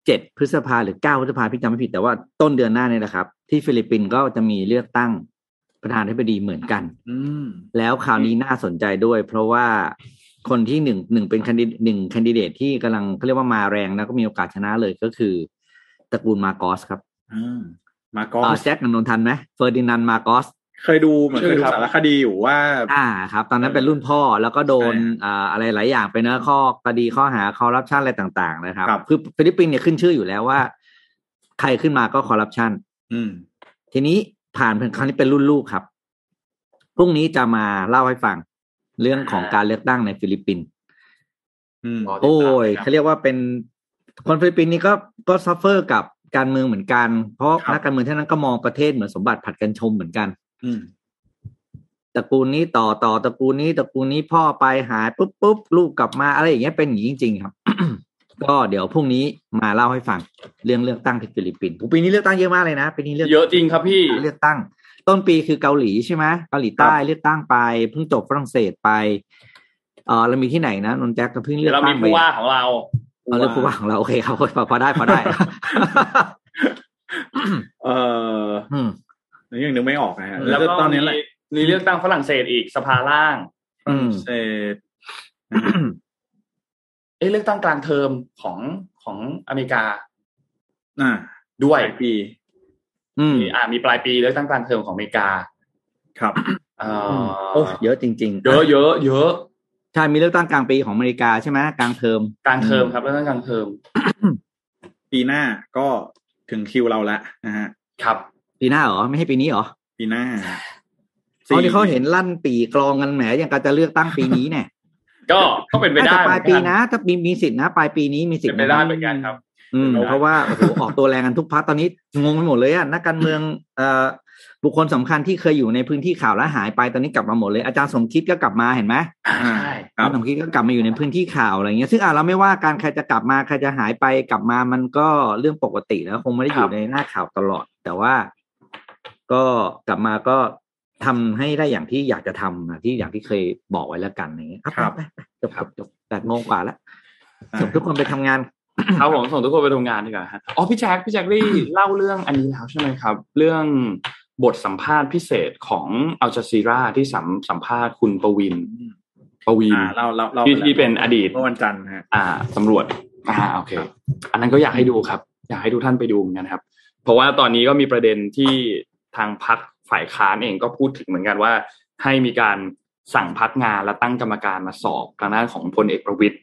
[SPEAKER 3] เจ็ดพฤษภาหรือเก้าพฤษภาพี่จำไม่ผิดแต่ว่าต้นเดือนหน้าเนี่ยนะครับ ที่ฟิลิปปินส์ก็จะมีเลือกตั้ง ประธานาธิบดีเหมือนกัน
[SPEAKER 4] อืม
[SPEAKER 3] แล้วคราวนี้น่าสนใจด้วย เพราะว่าคนที่หนึ่งหนึ่งเป็น candi หนึ่ง candidate ที่กำลังเขาเรียกว่ามาแรงแล้วก็มีโอกาสชนะเลยก็คือตระกูลมาร์กอสครับ
[SPEAKER 4] อืมมาก็
[SPEAKER 3] อ่าแจ็คนันนท์ทันไหมเฟอร์ดินานด์มาร์กอส
[SPEAKER 4] เคยดูเหมือนเคยดู
[SPEAKER 2] ชื่อครับ
[SPEAKER 4] สารคดีอยู่ว่า
[SPEAKER 3] อ่าครับ ตอนนั้นเป็นรุ่นพ่อแล้วก็โดน
[SPEAKER 4] ใช่
[SPEAKER 3] อ่าอะไรหลายอย่างไปเนอะข้อคดีข้อหาคอร์รัปชันอะไรต่างๆ นะครับ
[SPEAKER 4] ครับ
[SPEAKER 3] คือฟิลิปปินส์เนี่ยขึ้นชื่ออยู่แล้วว่า ใครขึ้นมาก็คอร์รัปชัน
[SPEAKER 4] อืม
[SPEAKER 3] ทีนี้ ผ่านเป็นครั้งนี้เป็นรุ่นลูกครับ พรุ่งนี้จะมาเล่าให้ฟังเรื่องของการเลือกตั้งในฟิลิปปินส์
[SPEAKER 4] อืม
[SPEAKER 2] รอติด
[SPEAKER 3] โอ้
[SPEAKER 2] ตาม
[SPEAKER 3] ย
[SPEAKER 2] นะครับ
[SPEAKER 3] เขาเรียกว่าเป็นคนฟิลิปปินส์นี่ก็ก็ suffer กับการเมืองเหมือนกัน เพราะ
[SPEAKER 4] ครับ
[SPEAKER 3] นักการเมืองที่นั้นก็มองประเทศเหมือนสมบัติผลัดกันชมเหมือนกัน
[SPEAKER 4] อืม
[SPEAKER 3] ตระกูลนี้ต่อต่อตระกูลนี้ตระกูลนี้พ่อไปหายปุ๊บปุ๊บลูกกลับมาอะไรอย่างเงี้ยเป็นอย่างนี้จริง ๆ ครับ ก็เดี๋ยวพรุ่งนี้มาเล่าให้ฟังเรื่องเลือกตั้งที่ฟิลิปปินส์ปีนี้เลือกตั้งเยอะมากเลยนะปีนี้เลือก
[SPEAKER 2] เยอะจริงครับพี่
[SPEAKER 3] เลือกตั้ง ต้นปีคือเกาหลีใช่ไหมเกาหลีใต้เลือกตั้งไปเพิ่งจบฝรั่งเศสไปเออเรามีที่ไหนนะนนแจ็คก็เพิ่งเลื
[SPEAKER 2] เดี๋ย
[SPEAKER 3] อ
[SPEAKER 2] ว
[SPEAKER 3] ก
[SPEAKER 2] เรา
[SPEAKER 3] ตั้
[SPEAKER 2] มี
[SPEAKER 3] งไป
[SPEAKER 2] ผู้ว่าของเรา
[SPEAKER 3] เราเลือกผู้ว่าของเราโอเคครับพอพอได้พอได้
[SPEAKER 4] เออ
[SPEAKER 3] อืม
[SPEAKER 4] ยังนึกไม่ออกนะฮะ
[SPEAKER 2] แล้วก็
[SPEAKER 4] ตอนนี้แห
[SPEAKER 2] มี
[SPEAKER 4] ละ
[SPEAKER 2] มีเลือกตั้งฝรั่งเศสอีกสภาล่าง
[SPEAKER 4] ฝรั่งเศสนะฮะ
[SPEAKER 2] เอ้เลือกตั้งกลางเทอมของของอเมริกา
[SPEAKER 4] อ่า
[SPEAKER 2] ด้วย
[SPEAKER 4] ปลายปี
[SPEAKER 3] อืม
[SPEAKER 2] มีอ่า มีปลายปีเลือกตั้งกลางเทอมของอเมริกา
[SPEAKER 4] ครับ
[SPEAKER 2] เอ่อ
[SPEAKER 3] โอ้เยอะจริงๆ
[SPEAKER 2] เยอะเยอะเยอะ
[SPEAKER 3] ใช่มีเลือกตั้งกลางปีของอเมริกาใช่ไหมกลางเทอม
[SPEAKER 2] กลางเทอมครับเลือกตั้งกลางเทอม
[SPEAKER 4] ปีหน้าก็ถึงคิวเราแล้วนะฮะ
[SPEAKER 2] ครับ
[SPEAKER 3] ปีหน้าเหรอไม่ให้ปีนี้เหรอ
[SPEAKER 4] ปีหน้า
[SPEAKER 3] เขาที่เขาเห็นลั่นปีกลองกันแหมอย่างการจะเลือกตั้งปีนี้เนี่ย
[SPEAKER 2] ก็ก็เป็นไป
[SPEAKER 3] น่า
[SPEAKER 2] ได้
[SPEAKER 3] จะปลายปีนะ ถ้ามีมีสิทธินะ ปลายปีนี้มีสิท
[SPEAKER 2] เป็น
[SPEAKER 3] ธิ์
[SPEAKER 2] ไป
[SPEAKER 3] นะ
[SPEAKER 2] ได้เหมือนกันครับ
[SPEAKER 3] อืม
[SPEAKER 2] เป็นไปได้
[SPEAKER 3] เพราะว่าโอ้โหออกตัวแรงกันทุกพักตอนนี้งงไปหมดเลยอะนักการเมืองเอ่อบุคคลสำคัญที่เคยอยู่ในพื้นที่ข่าวแล้วหายไปตอนนี้กลับมาหมดเลยอาจารย์สมคิดก็กลับมาเห็นไหม
[SPEAKER 2] อ่าใช่
[SPEAKER 4] ครับ
[SPEAKER 3] อาจารย์สมคิดก็กลับมาอยู่ในพื้นที่ข่าวอะไรเงี้ยซึ่งอะเราไม่ว่าการใครจะกลับมาใครจะหายไปกลับมามันก็เรื่องปกติแล้วคงไม่ได้อยู่ในหน้าข่าวตลอด แต่ว่า ก็กลับมาก็ ทำให้ได้อย่างที่อยากจะทำอะที่อย่างที่เคยบอกไว้แล้วกันอย่างเงี้ย
[SPEAKER 4] ครับ
[SPEAKER 3] ไปไปจบจบจบแปดโมงกว่าแล้วส่งทุกคนไปทำงาน
[SPEAKER 2] ครับผมส่งทุกคนไปทำงานดีกว่าฮะอ๋อพี่แจ็คพี่แจ็คได้เล่าเรื่องอันนี้แล้วใช่ไหมครับ เรื่องบทสัมภาษณ์พิเศษของอัลจ z ซีราที่สัมสัมภาษณ์คุณประวินปวีณ
[SPEAKER 4] อ่าเราเราเรา
[SPEAKER 2] ที่ที่เป็นอดีต
[SPEAKER 4] เมื่อวันจันทร์ฮะ
[SPEAKER 2] อ่าตำรวจอ่าโอเค อันนั้นก็อยากให้ดูครับ อยากให้ทุกท่านไปดูเหมือนกันครับ เพราะว่าตอนนี้ก็มีประเด็นที่ทางพัก ฝ่ายค้านเองก็พูดถึงเหมือนกันว่า ให้มีการสั่งพักงานและตั้งกรรมการมาสอบทางด้านของพลเอกประวิตย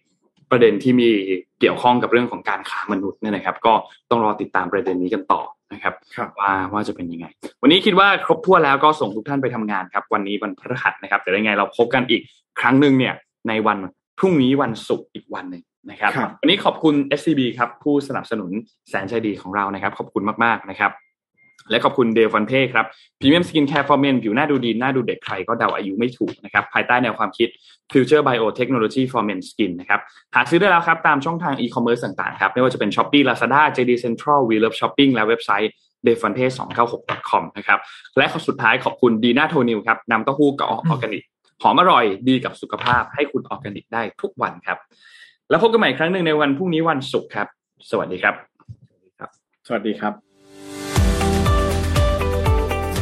[SPEAKER 2] ประเด็นที่มีเกี่ยวข้องกับเรื่องของการค้ามนุษย์เนี่ยนะครับ ก็ต้องรอติดตามประเด็นนี้กันต่อนะครับ
[SPEAKER 4] ครับ
[SPEAKER 2] ว่าว่าจะเป็นยังไง วันนี้คิดว่าครบถ้วนแล้วก็ส่งทุกท่านไปทำงานครับ วันนี้วันพฤหัสนะครับแต่ยังไงเราพบกันอีกครั้งหนึ่งเนี่ยในวันพรุ่งนี้วันศุกร์อีกวันหนึ่งนะครับ
[SPEAKER 4] ครับ
[SPEAKER 2] วันนี้ขอบคุณ SCB ครับผู้สนับสนุนแสนใจดีของเรานะครับ ขอบคุณมากๆนะครับ และขอบคุณเดฟันเท่ครับPremium skincare for men ผิวหน้าดูดีหน้าดูเด็กใครก็เดาอายุไม่ถูกนะครับภายใต้แนวความคิด Future Biotechnology for Men Skin นะครับหาซื้อได้แล้วครับ ตามช่องทางอีคอมเมิร์ซต่างๆครับไม่ว่าจะเป็น Shopee Lazada JD Central We Love Shopping และเว็บไซต์ d e f a n t e 2 9 6 com นะครับและขอสุดท้ายขอบคุณดีน่าโทนิวครับน้ำเต้าหู้กับออร์แกนิกหอมอร่อยดีกับสุขภาพให้คุณออร์แกนิกได้ทุกวันครับ แล้วพบกันใหม่อีกครั้งหนึ่งในวันพรุ่งนี้วันศุกร์ครับ สวัสดีครับ
[SPEAKER 4] สวัสดีครับ